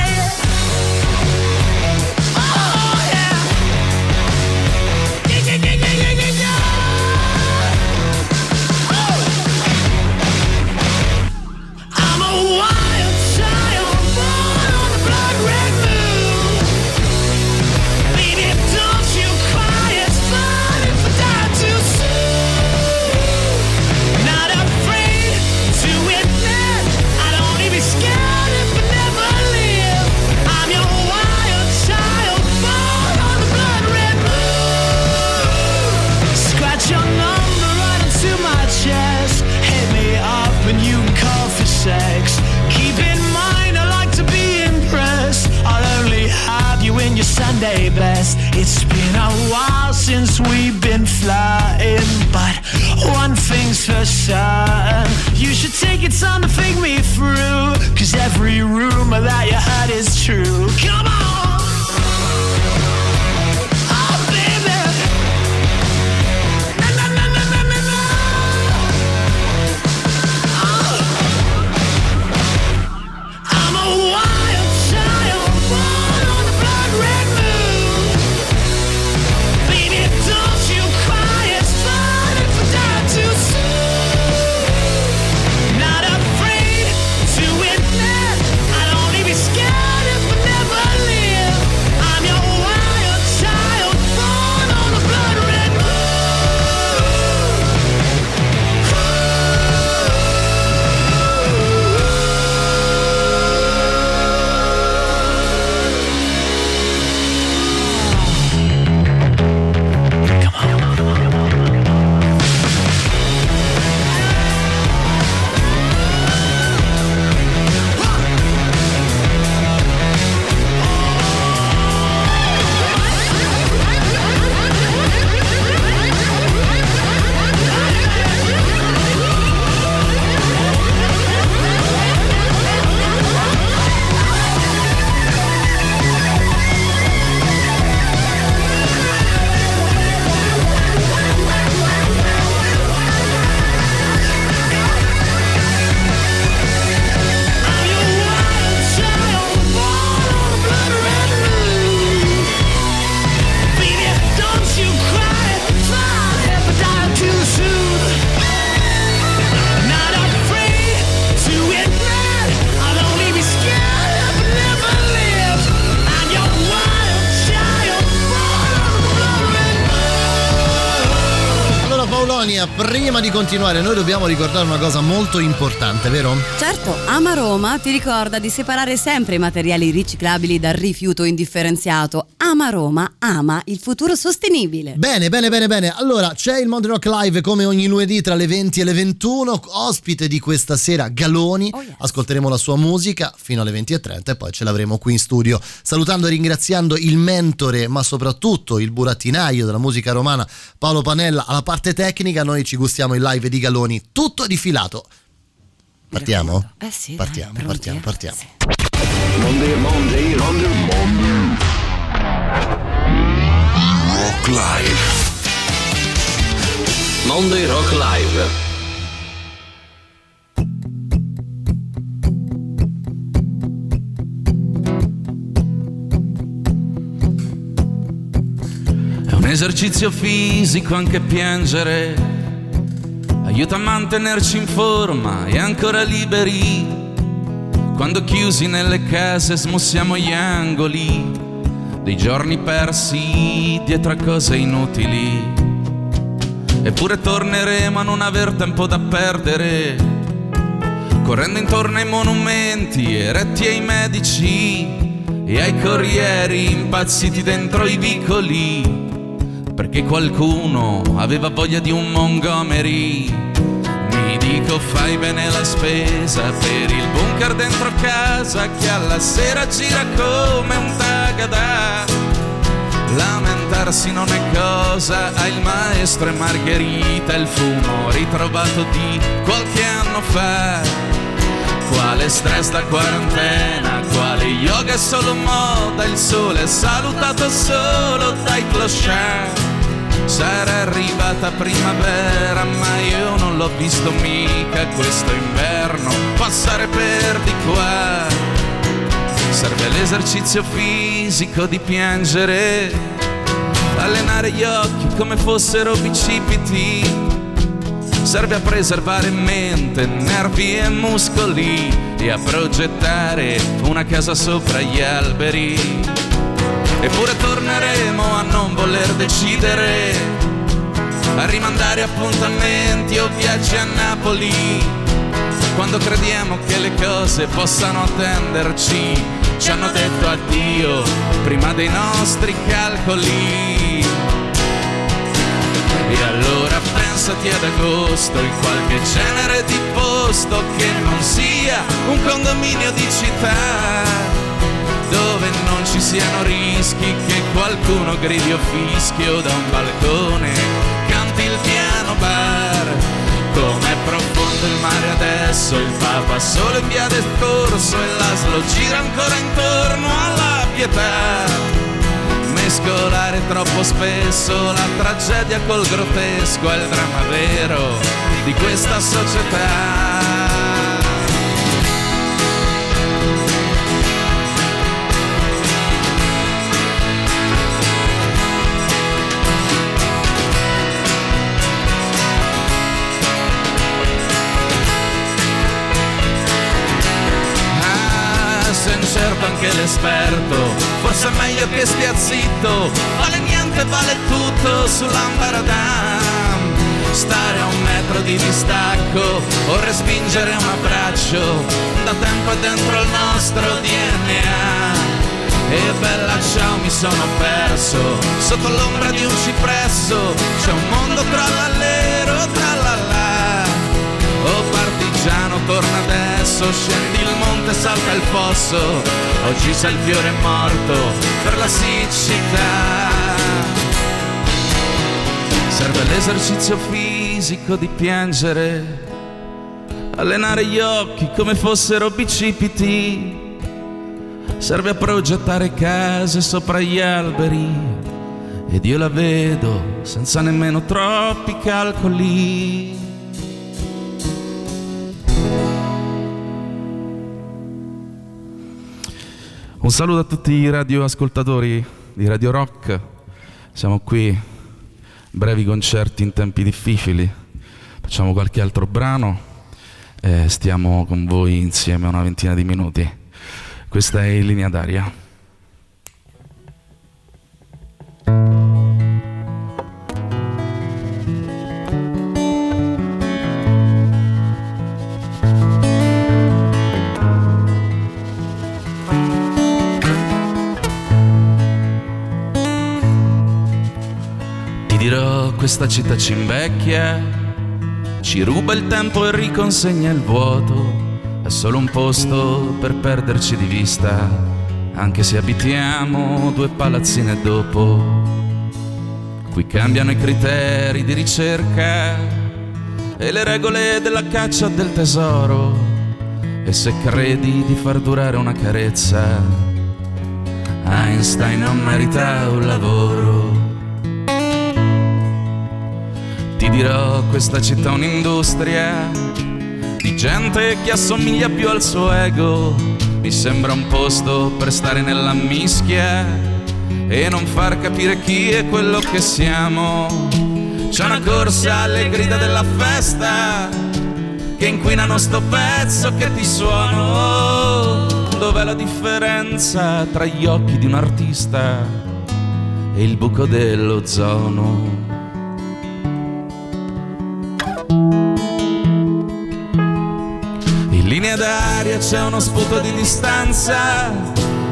Sunday best. It's been a while since we've been flying, but one thing's for certain. You should take your time to think me through. Cause every rumor that you heard is true. Come on! Continuare noi dobbiamo ricordare una cosa molto importante, vero? Certo, Ama Roma ti ricorda di separare sempre i materiali riciclabili dal rifiuto indifferenziato. Ama Roma ama il futuro sostenibile. Bene, bene, bene, bene. Allora, c'è il Mondo Rock Live come ogni lunedì tra le 20 e le 21. Ospite di questa sera, Galoni. Oh, yes. Ascolteremo la sua musica fino alle 20.30 e poi ce l'avremo qui in studio. Salutando e ringraziando il mentore, ma soprattutto il burattinaio della musica romana, Paolo Panella, alla parte tecnica. Noi ci gustiamo il live di Galoni, tutto difilato. Partiamo? Eh sì, dai, Partiamo, partiamo, eh? partiamo. Sì. Rock Live. Monday Rock Live. È un esercizio fisico anche piangere, aiuta a mantenerci in forma e ancora liberi. Quando chiusi nelle case smussiamo gli angoli dei giorni persi dietro a cose inutili. Eppure torneremo a non aver tempo da perdere. Correndo intorno ai monumenti, eretti ai medici e ai corrieri impazziti dentro i vicoli. Perché qualcuno aveva voglia di un Montgomery. Mi dico fai bene la spesa per il bunker dentro casa che alla sera gira come un tagada. Lamentarsi non è cosa, ha il maestro e Margherita il fumo ritrovato di qualche anno fa. Quale stress da quarantena, quale yoga è solo moda, il sole è salutato solo dai clochard. Sarà arrivata primavera, ma io non l'ho visto mica questo inverno passare per di qua. Serve l'esercizio fisico di piangere, allenare gli occhi come fossero bicipiti. Serve a preservare mente, nervi e muscoli e a progettare una casa sopra gli alberi. Eppure torneremo a non voler decidere, a rimandare appuntamenti o viaggi a Napoli. Quando crediamo che le cose possano attenderci, ci hanno detto addio prima dei nostri calcoli. E allora pensati ad agosto in qualche genere di posto che non sia un condominio di città dove ci siano rischi che qualcuno gridi o fischio da un balcone, canti il piano bar. Com'è profondo il mare adesso, il Papa solo in via del corso e l'aslo gira ancora intorno alla pietà. Mescolare troppo spesso la tragedia col grottesco è il dramma vero di questa società. L'esperto, forse è meglio che stia zitto, vale niente, vale tutto sull'ambaradam. Stare a un metro di distacco o respingere un abbraccio, da tempo è dentro il nostro DNA. E bella ciao mi sono perso Sotto l'ombra di un cipresso C'è un mondo tra l'allero tra la la Oh partigiano torna adesso Scendi il monte salta il fosso Oggi sei il fiore morto Per la siccità Serve l'esercizio fisico di piangere Allenare gli occhi come fossero bicipiti serve a progettare case sopra gli alberi ed io la vedo senza nemmeno troppi calcoli. Un saluto a tutti i radioascoltatori di Radio Rock. Siamo qui, brevi concerti in tempi difficili. Facciamo qualche altro brano e stiamo con voi insieme una ventina di minuti. Questa è Linea d'aria. Questa città ci invecchia, ci ruba il tempo e riconsegna il vuoto. È solo un posto per perderci di vista, anche se abitiamo due palazzine dopo. Qui cambiano i criteri di ricerca e le regole della caccia del tesoro. E se credi di far durare una carezza, Einstein non merita un lavoro. Ti dirò, questa città è un'industria di gente che assomiglia più al suo ego. Mi sembra un posto per stare nella mischia e non far capire chi è quello che siamo. C'è una corsa alle grida della festa che inquinano sto pezzo che ti suono. Dov'è la differenza tra gli occhi di un artista e il buco dell'ozono? Linea d'aria c'è uno sputo di distanza,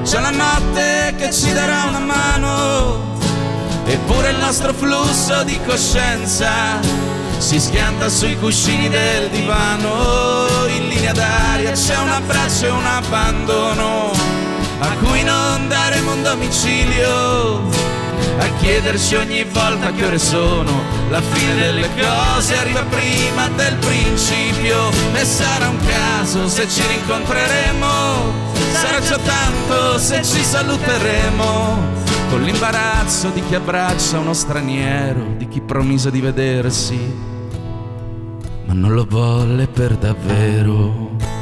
c'è la notte che ci darà una mano, eppure il nostro flusso di coscienza si schianta sui cuscini del divano, in linea d'aria c'è un abbraccio e un abbandono, a cui non daremo un domicilio a chiederci ogni volta che ore sono. La fine delle cose arriva prima del principio e sarà un caso se ci rincontreremo. Sarà già tanto se ci saluteremo. Con l'imbarazzo di chi abbraccia uno straniero, di chi promise di vedersi, ma non lo volle per davvero.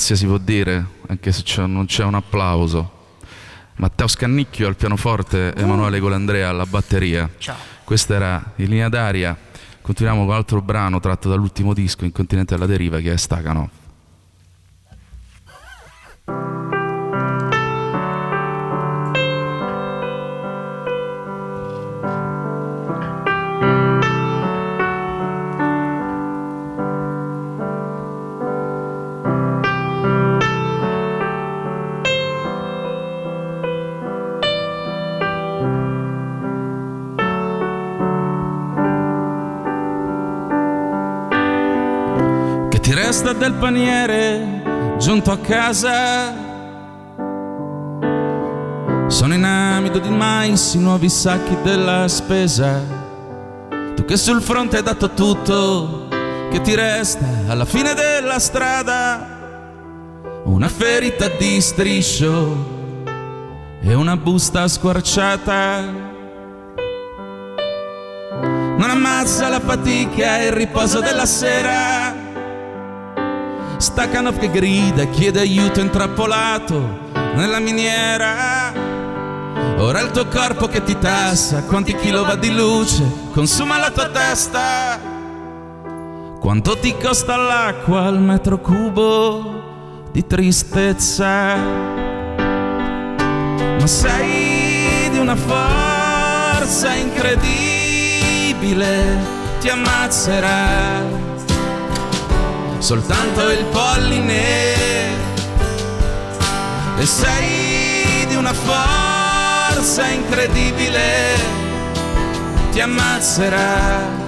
Grazie si può dire, anche se c'è- non c'è un applauso. Matteo Scannicchio al pianoforte, Emanuele Colandrea alla batteria. Ciao. Questa era in linea d'aria. Continuiamo con un altro brano tratto dall'ultimo disco in Continente alla Deriva che è Stacano. Paniere giunto a casa? Sono in amido di mais i nuovi sacchi della spesa. Tu che sul fronte hai dato tutto, che ti resta alla fine della strada? Una ferita di striscio e una busta squarciata. Non ammazza la fatica e il riposo della sera. Stakhanov che grida chiede aiuto intrappolato nella miniera. Ora il tuo corpo che ti tassa, quanti kilowatt di luce consuma la tua testa. Quanto ti costa l'acqua al metro cubo di tristezza? Ma sei di una forza incredibile, ti ammazzerà soltanto il polline. E sei di una forza incredibile ti ammazzerà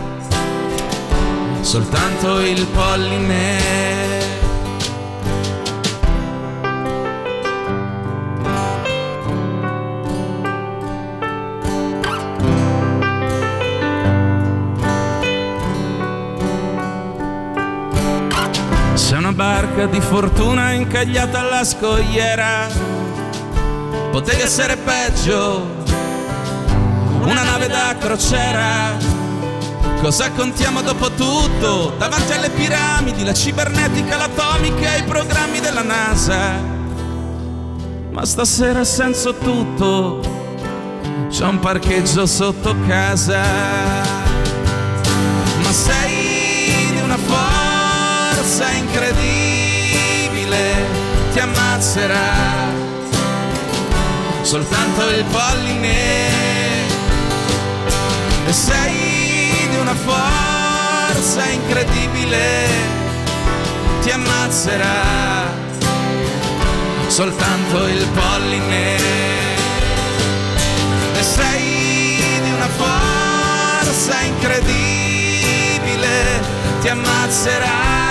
soltanto il polline barca di fortuna incagliata alla scogliera. Potevi essere peggio. Una nave da crociera. Cosa contiamo dopo tutto? Davanti alle piramidi, la cibernetica, l'atomica e i programmi della NASA. Ma stasera ha senso tutto. c'è un parcheggio sotto casa. Ma sei di una forza incredibile, ti ammazzerà soltanto il polline. E sei di una forza incredibile, ti ammazzerà soltanto il polline. E sei di una forza incredibile, ti ammazzerà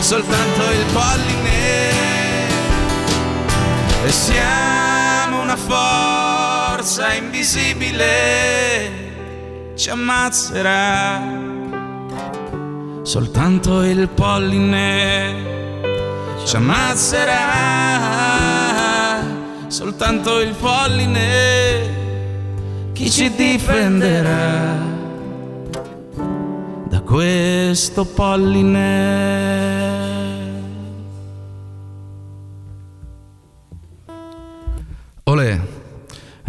soltanto il polline. E siamo una forza invisibile, ci ammazzerà. Soltanto il polline ci ammazzerà. Soltanto il polline chi ci difenderà? Da questo polline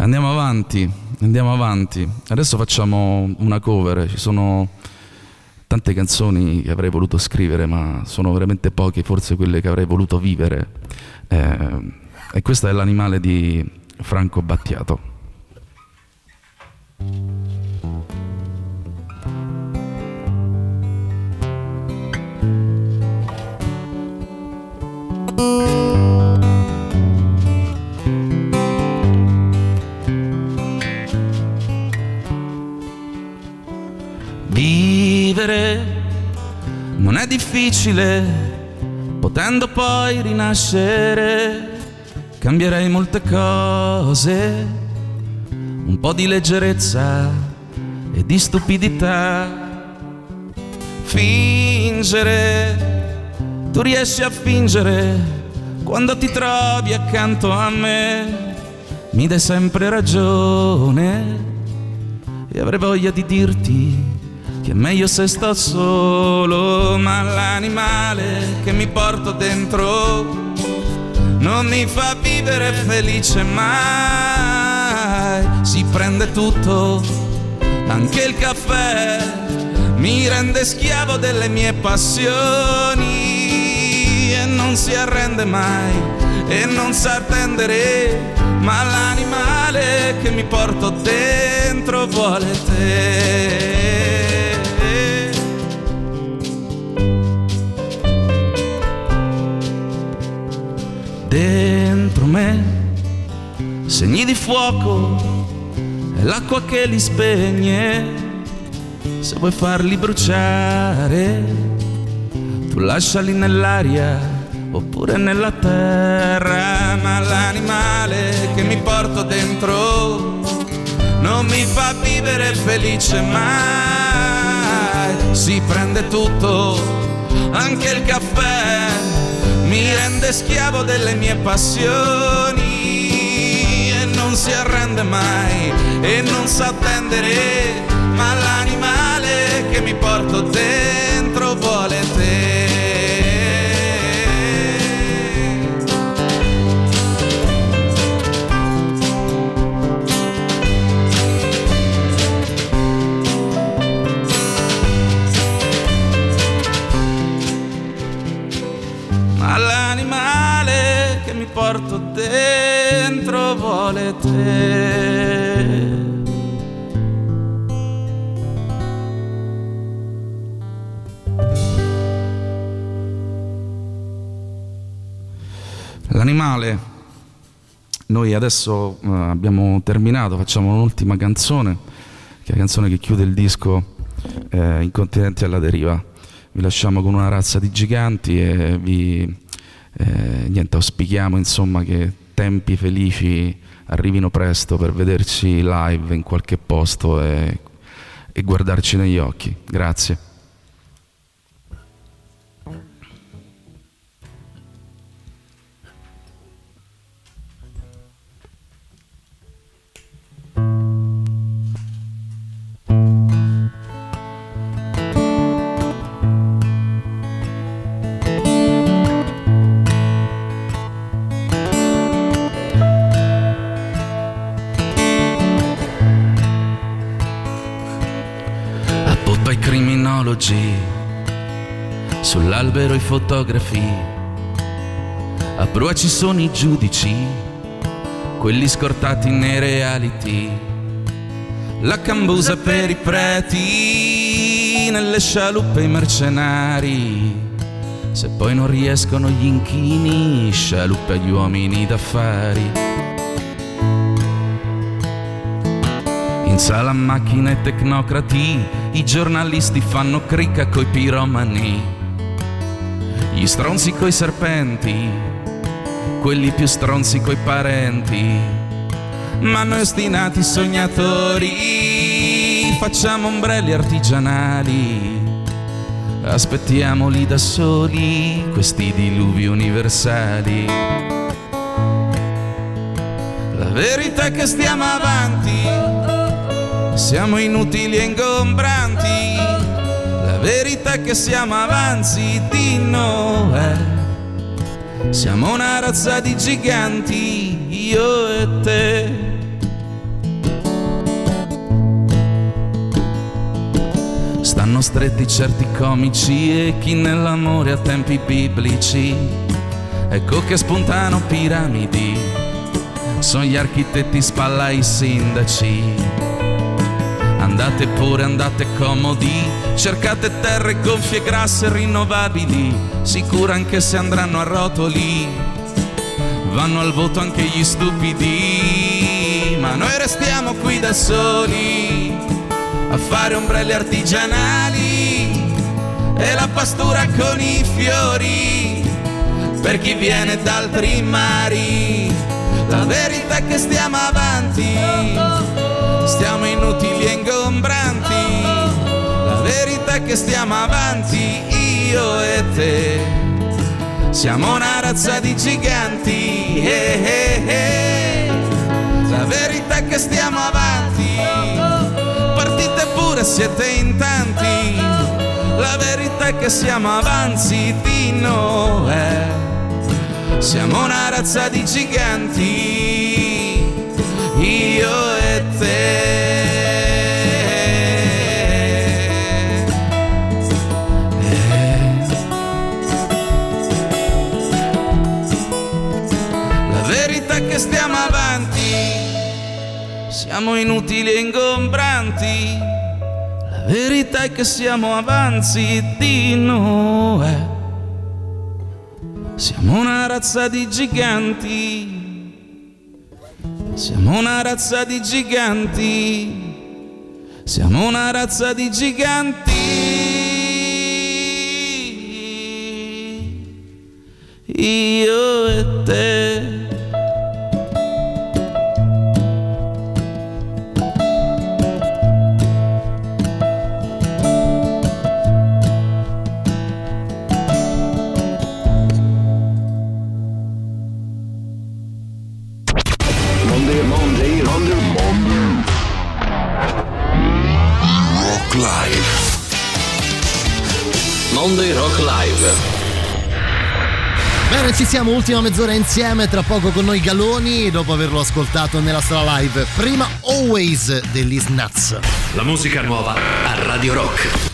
andiamo avanti, andiamo avanti. Adesso facciamo una cover, ci sono tante canzoni che avrei voluto scrivere, ma sono veramente poche, forse quelle che avrei voluto vivere. Eh, e questo è l'animale di Franco Battiato. Difficile, potendo poi rinascere, cambierei molte cose, un po' di leggerezza e di stupidità. Fingere, tu riesci a fingere quando ti trovi accanto a me, mi dai sempre ragione e avrei voglia di dirti che è meglio se sto solo, ma l'animale che mi porto dentro non mi fa vivere felice mai. Si prende tutto, anche il caffè, mi rende schiavo delle mie passioni e non si arrende mai e non sa attendere, ma l'animale che mi porto dentro vuole te. Dentro me segni di fuoco e l'acqua che li spegne. Se vuoi farli bruciare, tu lasciali nell'aria oppure nella terra. Ma l'animale che mi porto dentro non mi fa vivere felice mai. Si prende tutto, anche il caffè mi rende schiavo delle mie passioni e non si arrende mai e non sa attendere, ma l'animale che mi porto dentro vuole te. Mi porto dentro vuole te. L'animale, noi adesso eh, abbiamo terminato, facciamo un'ultima canzone, che è la canzone che chiude il disco eh, Incontinenti alla deriva. Vi lasciamo con una razza di giganti e vi eh, niente, auspichiamo insomma che tempi felici arrivino presto per vederci live in qualche posto e, e guardarci negli occhi. Grazie. Sull'albero i fotografi, a prua ci sono i giudici, quelli scortati nei reality, la cambusa per i preti, nelle scialuppe i mercenari. Se poi non riescono gli inchini, scialuppe agli uomini d'affari. In sala macchine tecnocrati, i giornalisti fanno cricca coi piromani. Gli stronzi coi serpenti, quelli più stronzi coi parenti. Ma noi ostinati sognatori, facciamo ombrelli artigianali. Aspettiamoli da soli, questi diluvi universali. La verità è che stiamo avanti, siamo inutili e ingombranti. È che siamo avanti di Noè. Siamo una razza di giganti, io e te. Stanno stretti certi comici e chi nell'amore a tempi biblici. Ecco che spuntano piramidi, sono gli architetti spalla ai sindaci. Andate pure, andate comodi, cercate terre gonfie, grasse rinnovabili, sicuro anche se andranno a rotoli. Vanno al voto anche gli stupidi, ma noi restiamo qui da soli a fare ombrelli artigianali e la pastura con i fiori per chi viene da altri mari. La verità è che stiamo avanti, stiamo inutili e ingombranti. Verità che stiamo avanti, io e te. Siamo una razza di giganti. eh, eh, eh. La verità che stiamo avanti partite pure siete in tanti. La verità che siamo avanzi di Noè. Siamo una razza di giganti, io e te. Siamo inutili e ingombranti. La verità è che siamo avanzi di Noè. Siamo una razza di giganti. Siamo una razza di giganti. Siamo una razza di giganti. Io Rock Live. Monday Rock Live. Bene, ci siamo, ultima mezz'ora insieme, tra poco con noi Galoni, dopo averlo ascoltato nella sala live. Prima Always degli Nuts. La musica nuova a Radio Rock.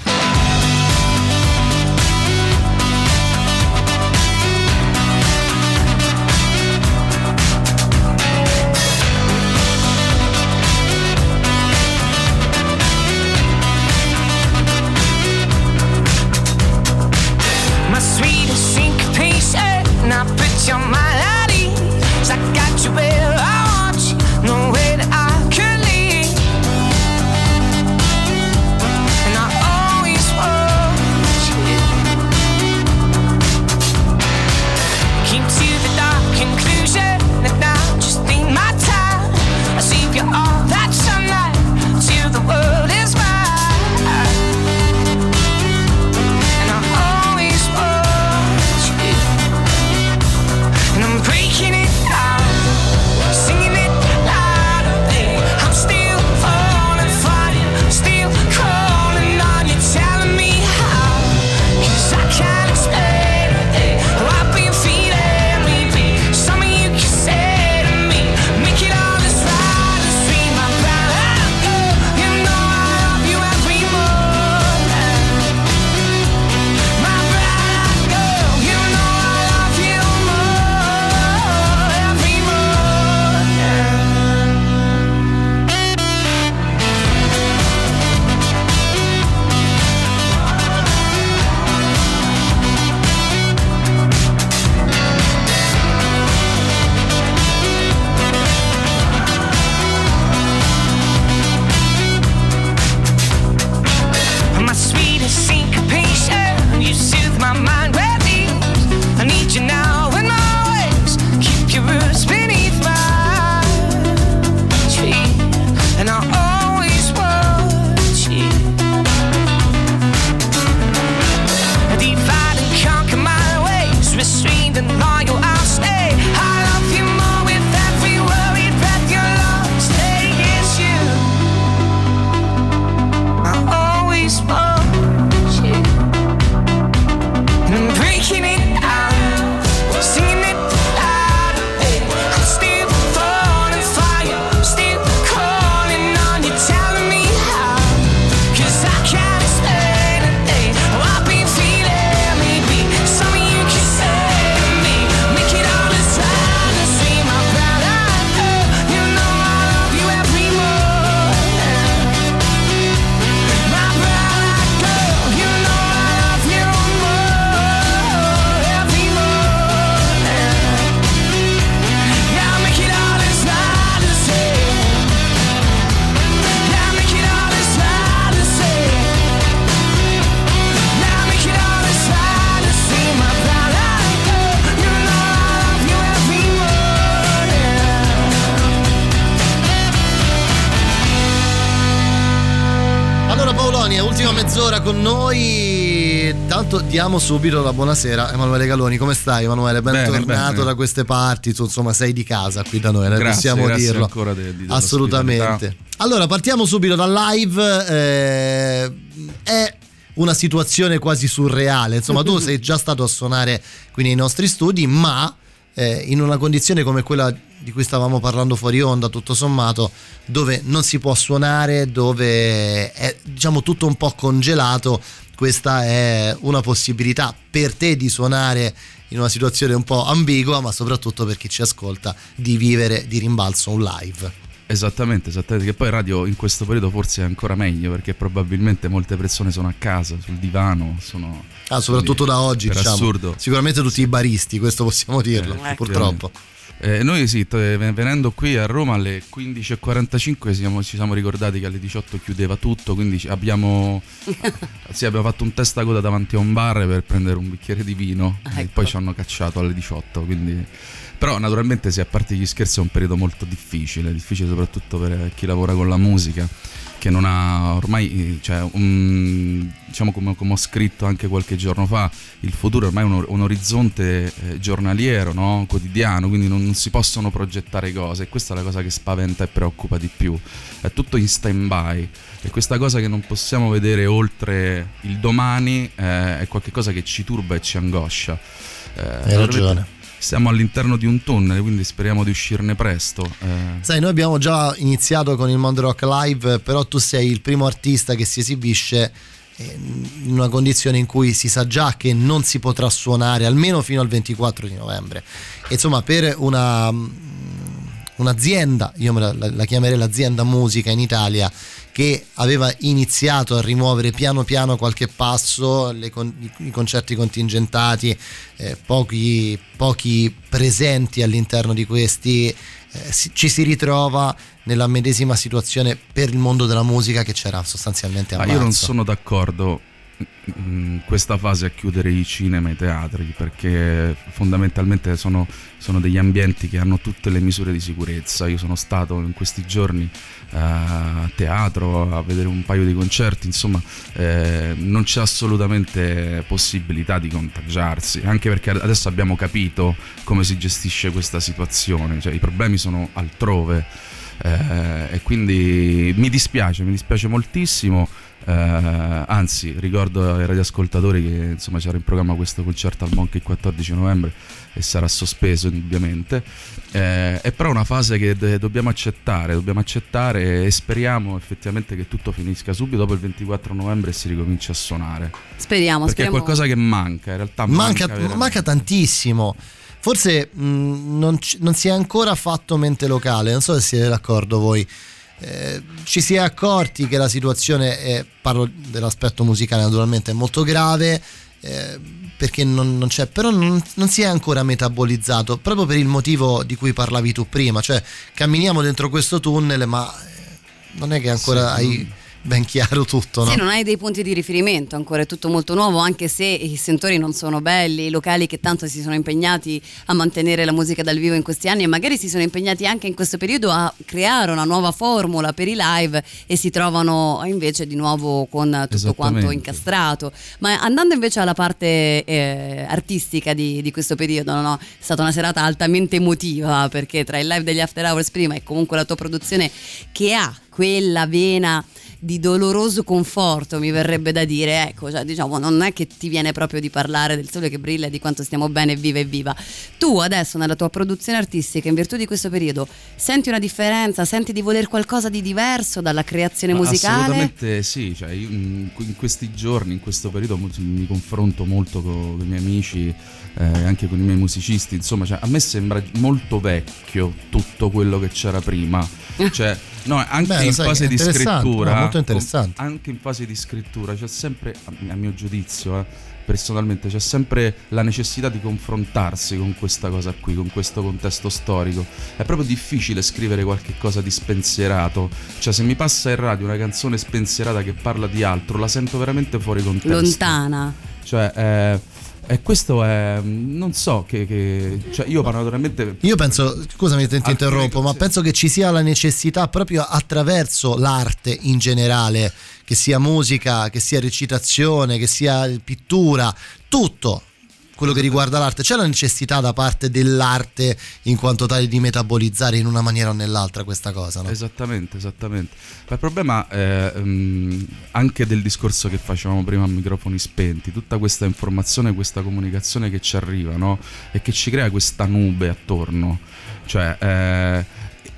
Mezz'ora con noi. Tanto diamo subito la buonasera. Emanuele Galoni, come stai Emanuele? Bentornato Bene, bene. da queste parti. Tu, insomma, sei di casa qui da noi, eh, Grazie, possiamo grazie dirlo. ancora de- di- Assolutamente. Allora, partiamo subito dal live. Eh, è una situazione quasi surreale. Insomma, tu <laughs> sei già stato a suonare qui nei nostri studi, ma eh, in una condizione come quella di cui stavamo parlando fuori onda, tutto sommato, dove non si può suonare, dove è diciamo tutto un po' congelato, questa è una possibilità per te di suonare in una situazione un po' ambigua, ma soprattutto per chi ci ascolta di vivere di rimbalzo un live. Esattamente, esattamente. Che poi radio in questo periodo forse è ancora meglio perché probabilmente molte persone sono a casa, sul divano, sono... Ah, soprattutto da oggi, diciamo. assurdo. Sicuramente tutti i baristi, questo possiamo dirlo, Eh, purtroppo. Eh, noi sì, t- venendo qui a Roma alle 15.45 siamo- ci siamo ricordati che alle 18 chiudeva tutto, quindi abbiamo, <laughs> sì, abbiamo fatto un testa coda davanti a un bar per prendere un bicchiere di vino e Ecco. poi ci hanno cacciato alle 18. Quindi... Però naturalmente sì, a parte gli scherzi è un periodo molto difficile, difficile soprattutto per chi lavora con la musica che non ha ormai, cioè, un- diciamo come, come ho scritto anche qualche giorno fa, il futuro ormai è un, un orizzonte eh, giornaliero, no? quotidiano, quindi non, non si possono progettare cose e questa è la cosa che spaventa e preoccupa di più. È tutto in stand by e questa cosa che non possiamo vedere oltre il domani eh, è qualcosa che ci turba e ci angoscia. Eh, Hai ragione. Siamo all'interno di un tunnel, quindi speriamo di uscirne presto. eh. Sai, noi abbiamo già iniziato con il Mondo Rock Live, però tu sei il primo artista che si esibisce eh, in una condizione in cui si sa già che non si potrà suonare almeno fino al 24 di novembre. E insomma, per una, mm, un'azienda, io la- la chiamerei l'azienda musica in Italia, che aveva iniziato a rimuovere piano piano qualche passo, con- i, concerti contingentati, eh, pochi, pochi presenti all'interno di questi, eh, ci si ritrova nella medesima situazione per il mondo della musica che c'era sostanzialmente a Ah, marzo. io non sono d'accordo in questa fase a chiudere i cinema e i teatri perché fondamentalmente sono, sono degli ambienti che hanno tutte le misure di sicurezza. Io sono stato in questi giorni eh, a teatro a vedere un paio di concerti, insomma eh, non c'è assolutamente possibilità di contagiarsi, anche perché adesso abbiamo capito come si gestisce questa situazione, cioè i problemi sono altrove. Eh, e quindi mi dispiace, mi dispiace moltissimo. eh, anzi, ricordo ai radioascoltatori che insomma c'era in programma questo concerto al Monk il 14 novembre e sarà sospeso indubbiamente. Eh, è però una fase che de- dobbiamo accettare, dobbiamo accettare e speriamo effettivamente che tutto finisca subito dopo il 24 novembre e si ricominci a suonare. Speriamo, Perché è speriamo. qualcosa che manca, in realtà manca, manca, manca tantissimo. Forse mh, non, ci- non si è ancora fatto mente locale, non so se siete d'accordo voi. Eh, ci si è accorti che la situazione, è, parlo dell'aspetto musicale naturalmente, è molto grave. eh, perché non, non c'è, però non, non si è ancora metabolizzato proprio per il motivo di cui parlavi tu prima, cioè camminiamo dentro questo tunnel, ma eh, non è che ancora Sì, hai ben chiaro tutto, no? Sì, non hai dei punti di riferimento, ancora è tutto molto nuovo, anche se i sentori non sono belli, i locali che tanto si sono impegnati a mantenere la musica dal vivo in questi anni e magari si sono impegnati anche in questo periodo a creare una nuova formula per i live e si trovano invece di nuovo con tutto quanto incastrato. Ma andando invece alla parte eh, artistica di, di questo periodo, no, no, è stata una serata altamente emotiva perché tra il live degli After Hours prima e comunque la tua produzione che ha quella vena di doloroso conforto, mi verrebbe da dire, ecco, cioè, diciamo, non è che ti viene proprio di parlare del sole che brilla e di quanto stiamo bene, viva e viva. Tu adesso nella tua produzione artistica, in virtù di questo periodo, senti una differenza, senti di voler qualcosa di diverso dalla creazione Ma musicale? Assolutamente sì, cioè io in, in questi giorni, in questo periodo mi confronto molto con, con i miei amici, eh, anche con i miei musicisti, insomma cioè, a me sembra molto vecchio tutto quello che c'era prima, <laughs> cioè no, anche Beh, in sai, fase di scrittura, no, molto interessante. anche in fase di scrittura c'è sempre, a, mio giudizio, eh, personalmente c'è sempre la necessità di confrontarsi con questa cosa qui, con questo contesto storico. È proprio difficile scrivere qualche cosa di spensierato. Cioè, se mi passa in radio una canzone spensierata che parla di altro, la sento veramente fuori contesto. Lontana. Cioè, eh, E questo è, non so, che, che- cioè io naturalmente... Io penso, scusami se ti interrompo, ma penso che ci sia la necessità proprio attraverso l'arte in generale, che sia musica, che sia recitazione, che sia pittura, tutto quello che riguarda l'arte, c'è la necessità da parte dell'arte in quanto tale di metabolizzare in una maniera o nell'altra questa cosa, no? Esattamente, esattamente. Ma il problema è ehm, anche del discorso che facevamo prima a microfoni spenti, tutta questa informazione, questa comunicazione che ci arriva, no? E che ci crea questa nube attorno. Cioè, eh,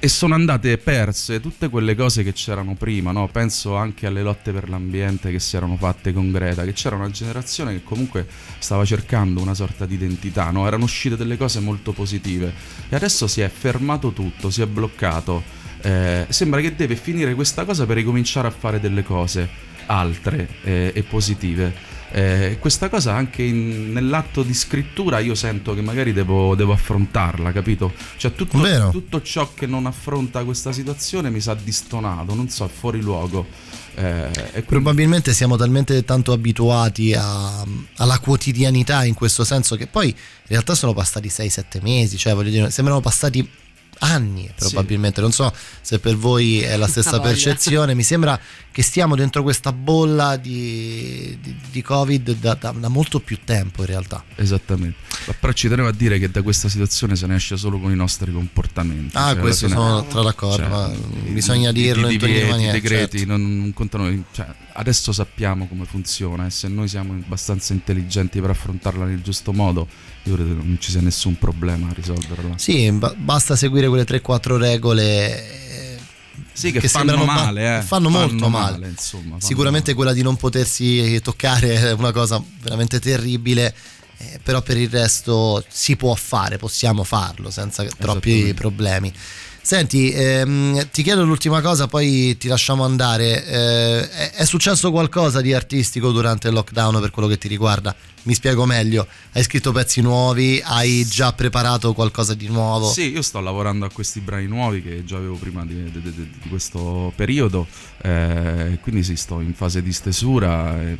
e sono andate perse tutte quelle cose che c'erano prima, no? Penso anche alle lotte per l'ambiente che si erano fatte con Greta, che c'era una generazione che comunque stava cercando una sorta di identità, no? Erano uscite delle cose molto positive e adesso si è fermato tutto, si è bloccato. Eh, sembra che deve finire questa cosa per ricominciare a fare delle cose altre eh, e positive. Eh, questa cosa anche in- nell'atto di scrittura io sento che magari devo, devo affrontarla, capito? Cioè tutto, tutto ciò che non affronta questa situazione mi sa distonato, non so, è fuori luogo. Eh, quindi- Probabilmente siamo talmente tanto abituati a- alla quotidianità in questo senso che poi in realtà sono passati 6-7 mesi, cioè voglio dire, sembrano passati anni probabilmente, non so se per voi è la stessa voglia. percezione, mi sembra che stiamo dentro questa bolla di, di- di Covid da, da- da molto più tempo in realtà. Esattamente, Ma però ci tenevo a dire che da questa situazione se ne esce solo con i nostri comportamenti. Ah, Cioè, questo sono tra d'accordo, cioè, bisogna dirlo i in tutti i maniere. I decreti certo. non, non contano. Cioè, adesso sappiamo come funziona e se noi siamo abbastanza intelligenti per affrontarla nel giusto modo, io credo che non ci sia nessun problema a risolverla. Sì, ba- basta seguire quelle 3-4 regole. eh, Sì, che fanno sembrano ba- male, eh. fanno molto male. male, insomma, fanno Sicuramente quella di non potersi toccare è una cosa veramente terribile, eh, però per il resto si può fare, possiamo farlo senza troppi problemi. Senti, ehm, ti chiedo l'ultima cosa, poi ti lasciamo andare. Eh, è, è successo qualcosa di artistico durante il lockdown per quello che ti riguarda? Mi spiego meglio. Hai scritto pezzi nuovi? Hai già preparato qualcosa di nuovo? Sì, io sto lavorando a questi brani nuovi che già avevo prima di, di- di- di questo periodo, eh, quindi sì, sto in fase di stesura e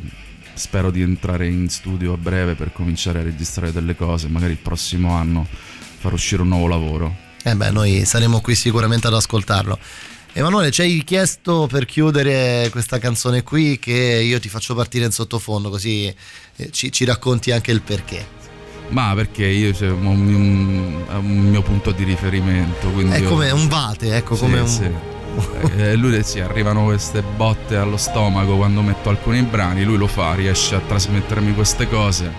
spero di entrare in studio a breve per cominciare a registrare delle cose, magari il prossimo anno far uscire un nuovo lavoro. Eh beh, noi saremo qui sicuramente ad ascoltarlo. Emanuele, ci hai chiesto per chiudere questa canzone qui che io ti faccio partire in sottofondo così eh, ci, ci racconti anche il perché. Ma perché io cioè, ho un, un- mio punto di riferimento. È io- come un vate, ecco, Sì, come un... sì. <laughs> Eh, lui sì, arrivano queste botte allo stomaco quando metto alcuni brani, lui lo fa, riesce a trasmettermi queste cose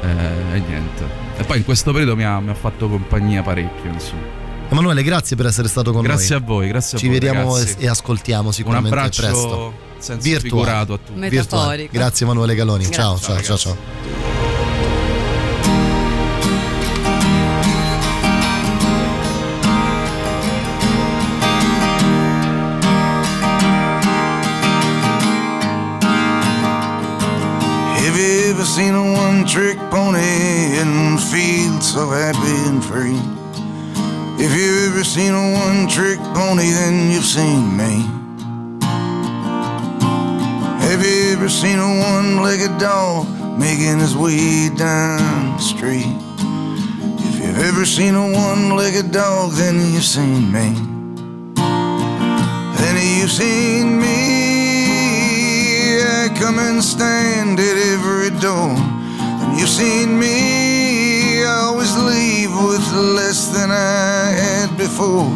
eh, e niente. E poi in questo periodo mi ha, mi ha fatto compagnia parecchio, insomma. Emanuele, grazie per essere stato con Grazie noi. a voi, grazie a Ci voi. vediamo ragazzi. e, ascoltiamo Un sicuramente abbraccio presto. senza Virtuale. figurato a tutti. Virtuale. Grazie Emanuele Galoni. Grazie. Ciao, Ciao, ciao, ciao, ragazzi. ciao. Have you ever seen a one trick pony and feel so happy and free? If you've ever seen a one trick pony, then you've seen me. Have you ever seen a one legged dog making his way down the street? If you've ever seen a one legged dog, then you've seen me. Then you've seen me. I come and stand at every door. Then you've seen me. Always leave with less than I had before.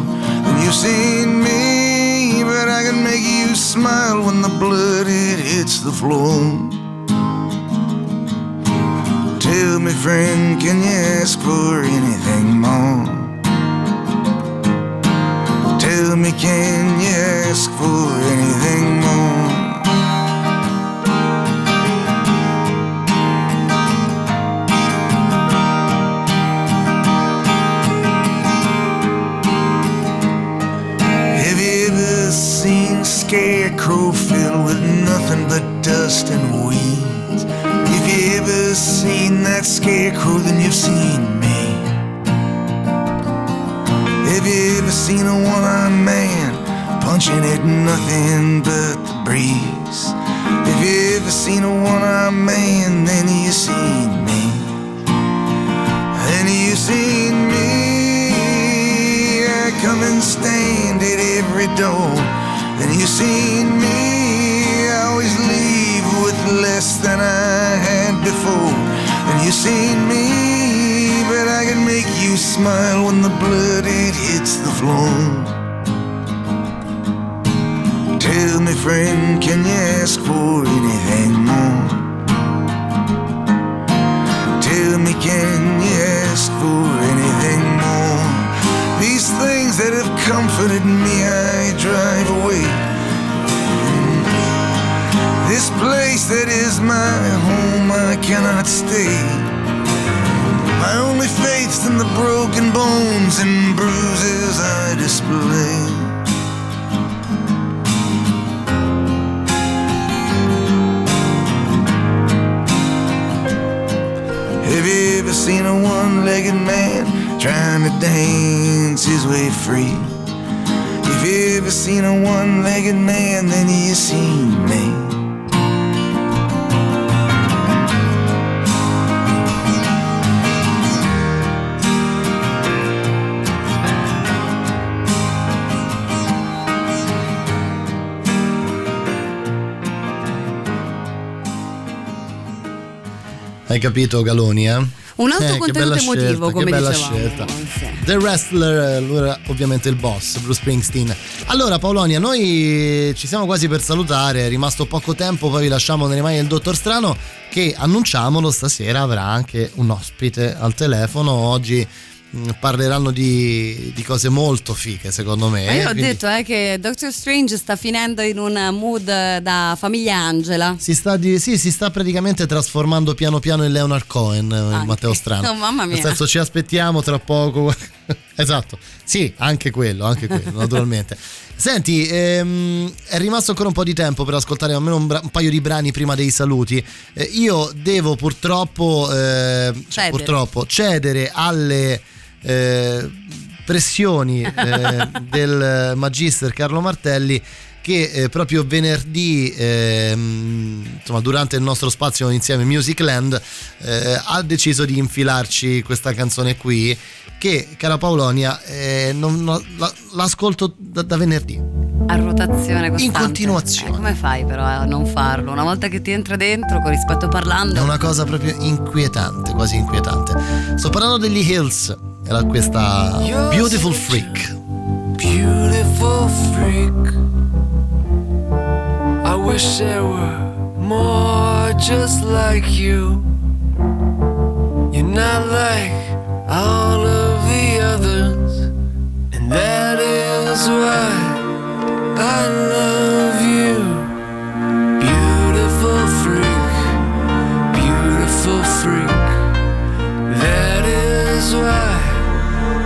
Then you've seen me, but I can make you smile when the blood it hits the floor. Tell me, friend, can you ask for anything more? Tell me, can you ask for anything more? Scarecrow filled with nothing but dust and weeds? If you ever seen that scarecrow, then you've seen me. Have you ever seen a one-armed man punching at nothing but the breeze? If you ever seen a one-armed man, then you seen me. Then you seen me, I come and stand at every door. And you seen me, I always leave with less than I had before. And you seen me, but I can make you smile when the blood it hits the floor. Tell me, friend, can you ask for anything more? Tell me, can you ask for anything that have comforted me, I drive away. This place that is my home, I cannot stay. My only faith's in the broken bones and bruises I display. Have you ever seen a one legged man trying to dance his way free? If you ever seen a one legged man, then you seen me. Hai capito Galoni, eh? Un altro Eh, contenuto bella emotivo, scelta, come dicevamo. scelta. The Wrestler, era ovviamente il boss, Bruce Springsteen. Allora Paolonia, noi ci siamo quasi per salutare, è rimasto poco tempo, poi vi lasciamo nelle mani del Dottor Strano che annunciamolo stasera avrà anche un ospite al telefono. Oggi parleranno di, di cose molto fighe secondo me. Ma io ho quindi detto eh, che Doctor Strange sta finendo in un mood da famiglia Angela. Si sta, di- sì, si sta praticamente trasformando piano piano in Leonard Cohen, eh, Anche. Matteo Strano. <laughs> Oh, mamma mia. Nel senso ci aspettiamo tra poco. <laughs> esatto, sì, anche quello, anche quello, naturalmente. <laughs> Senti, ehm, è rimasto ancora un po' di tempo per ascoltare almeno un, bra- un paio di brani prima dei saluti. Eh, io devo purtroppo, eh, cioè, Cedere. purtroppo cedere alle eh, pressioni eh, <laughs> del magister Carlo Martelli che eh, proprio venerdì, ehm, insomma, durante il nostro spazio insieme Musicland, eh, ha deciso di infilarci questa canzone qui, che, cara Paolonia, eh, non- non- la- l'ascolto da, da venerdì. A rotazione costante. In continuazione. Eh, come fai però a non farlo? Una volta che ti entra dentro, con rispetto È parlando. una cosa proprio inquietante, quasi inquietante. Sto parlando degli Hills, era questa Beautiful Freak. beautiful freak. I wish there were more just like you. You're not like all of the others, and that is why I love you. Beautiful freak, beautiful freak. That is why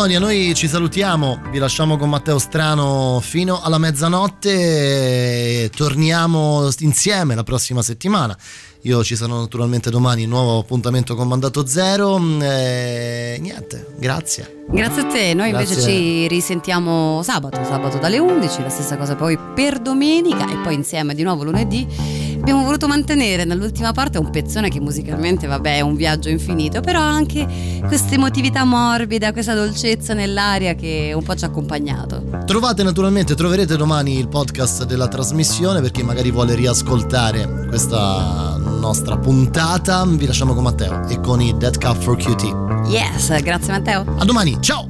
Paolonia, noi ci salutiamo, vi lasciamo con Matteo Strano fino alla mezzanotte e torniamo insieme la prossima settimana. Io ci sarò naturalmente domani, nuovo appuntamento con Mandato Zero. E niente, grazie. Grazie a te, noi invece Grazie. ci risentiamo sabato, sabato dalle 11, la stessa cosa poi per domenica e poi insieme di nuovo lunedì. Abbiamo voluto mantenere nell'ultima parte un pezzone che musicalmente, vabbè, è un viaggio infinito, però anche questa emotività morbida, questa dolcezza nell'aria che un po' ci ha accompagnato. Trovate naturalmente, troverete domani il podcast della trasmissione per chi magari vuole riascoltare questa nostra puntata. Vi lasciamo con Matteo e con i Dead Cup for QT. Yes, grazie Matteo. A domani, ciao!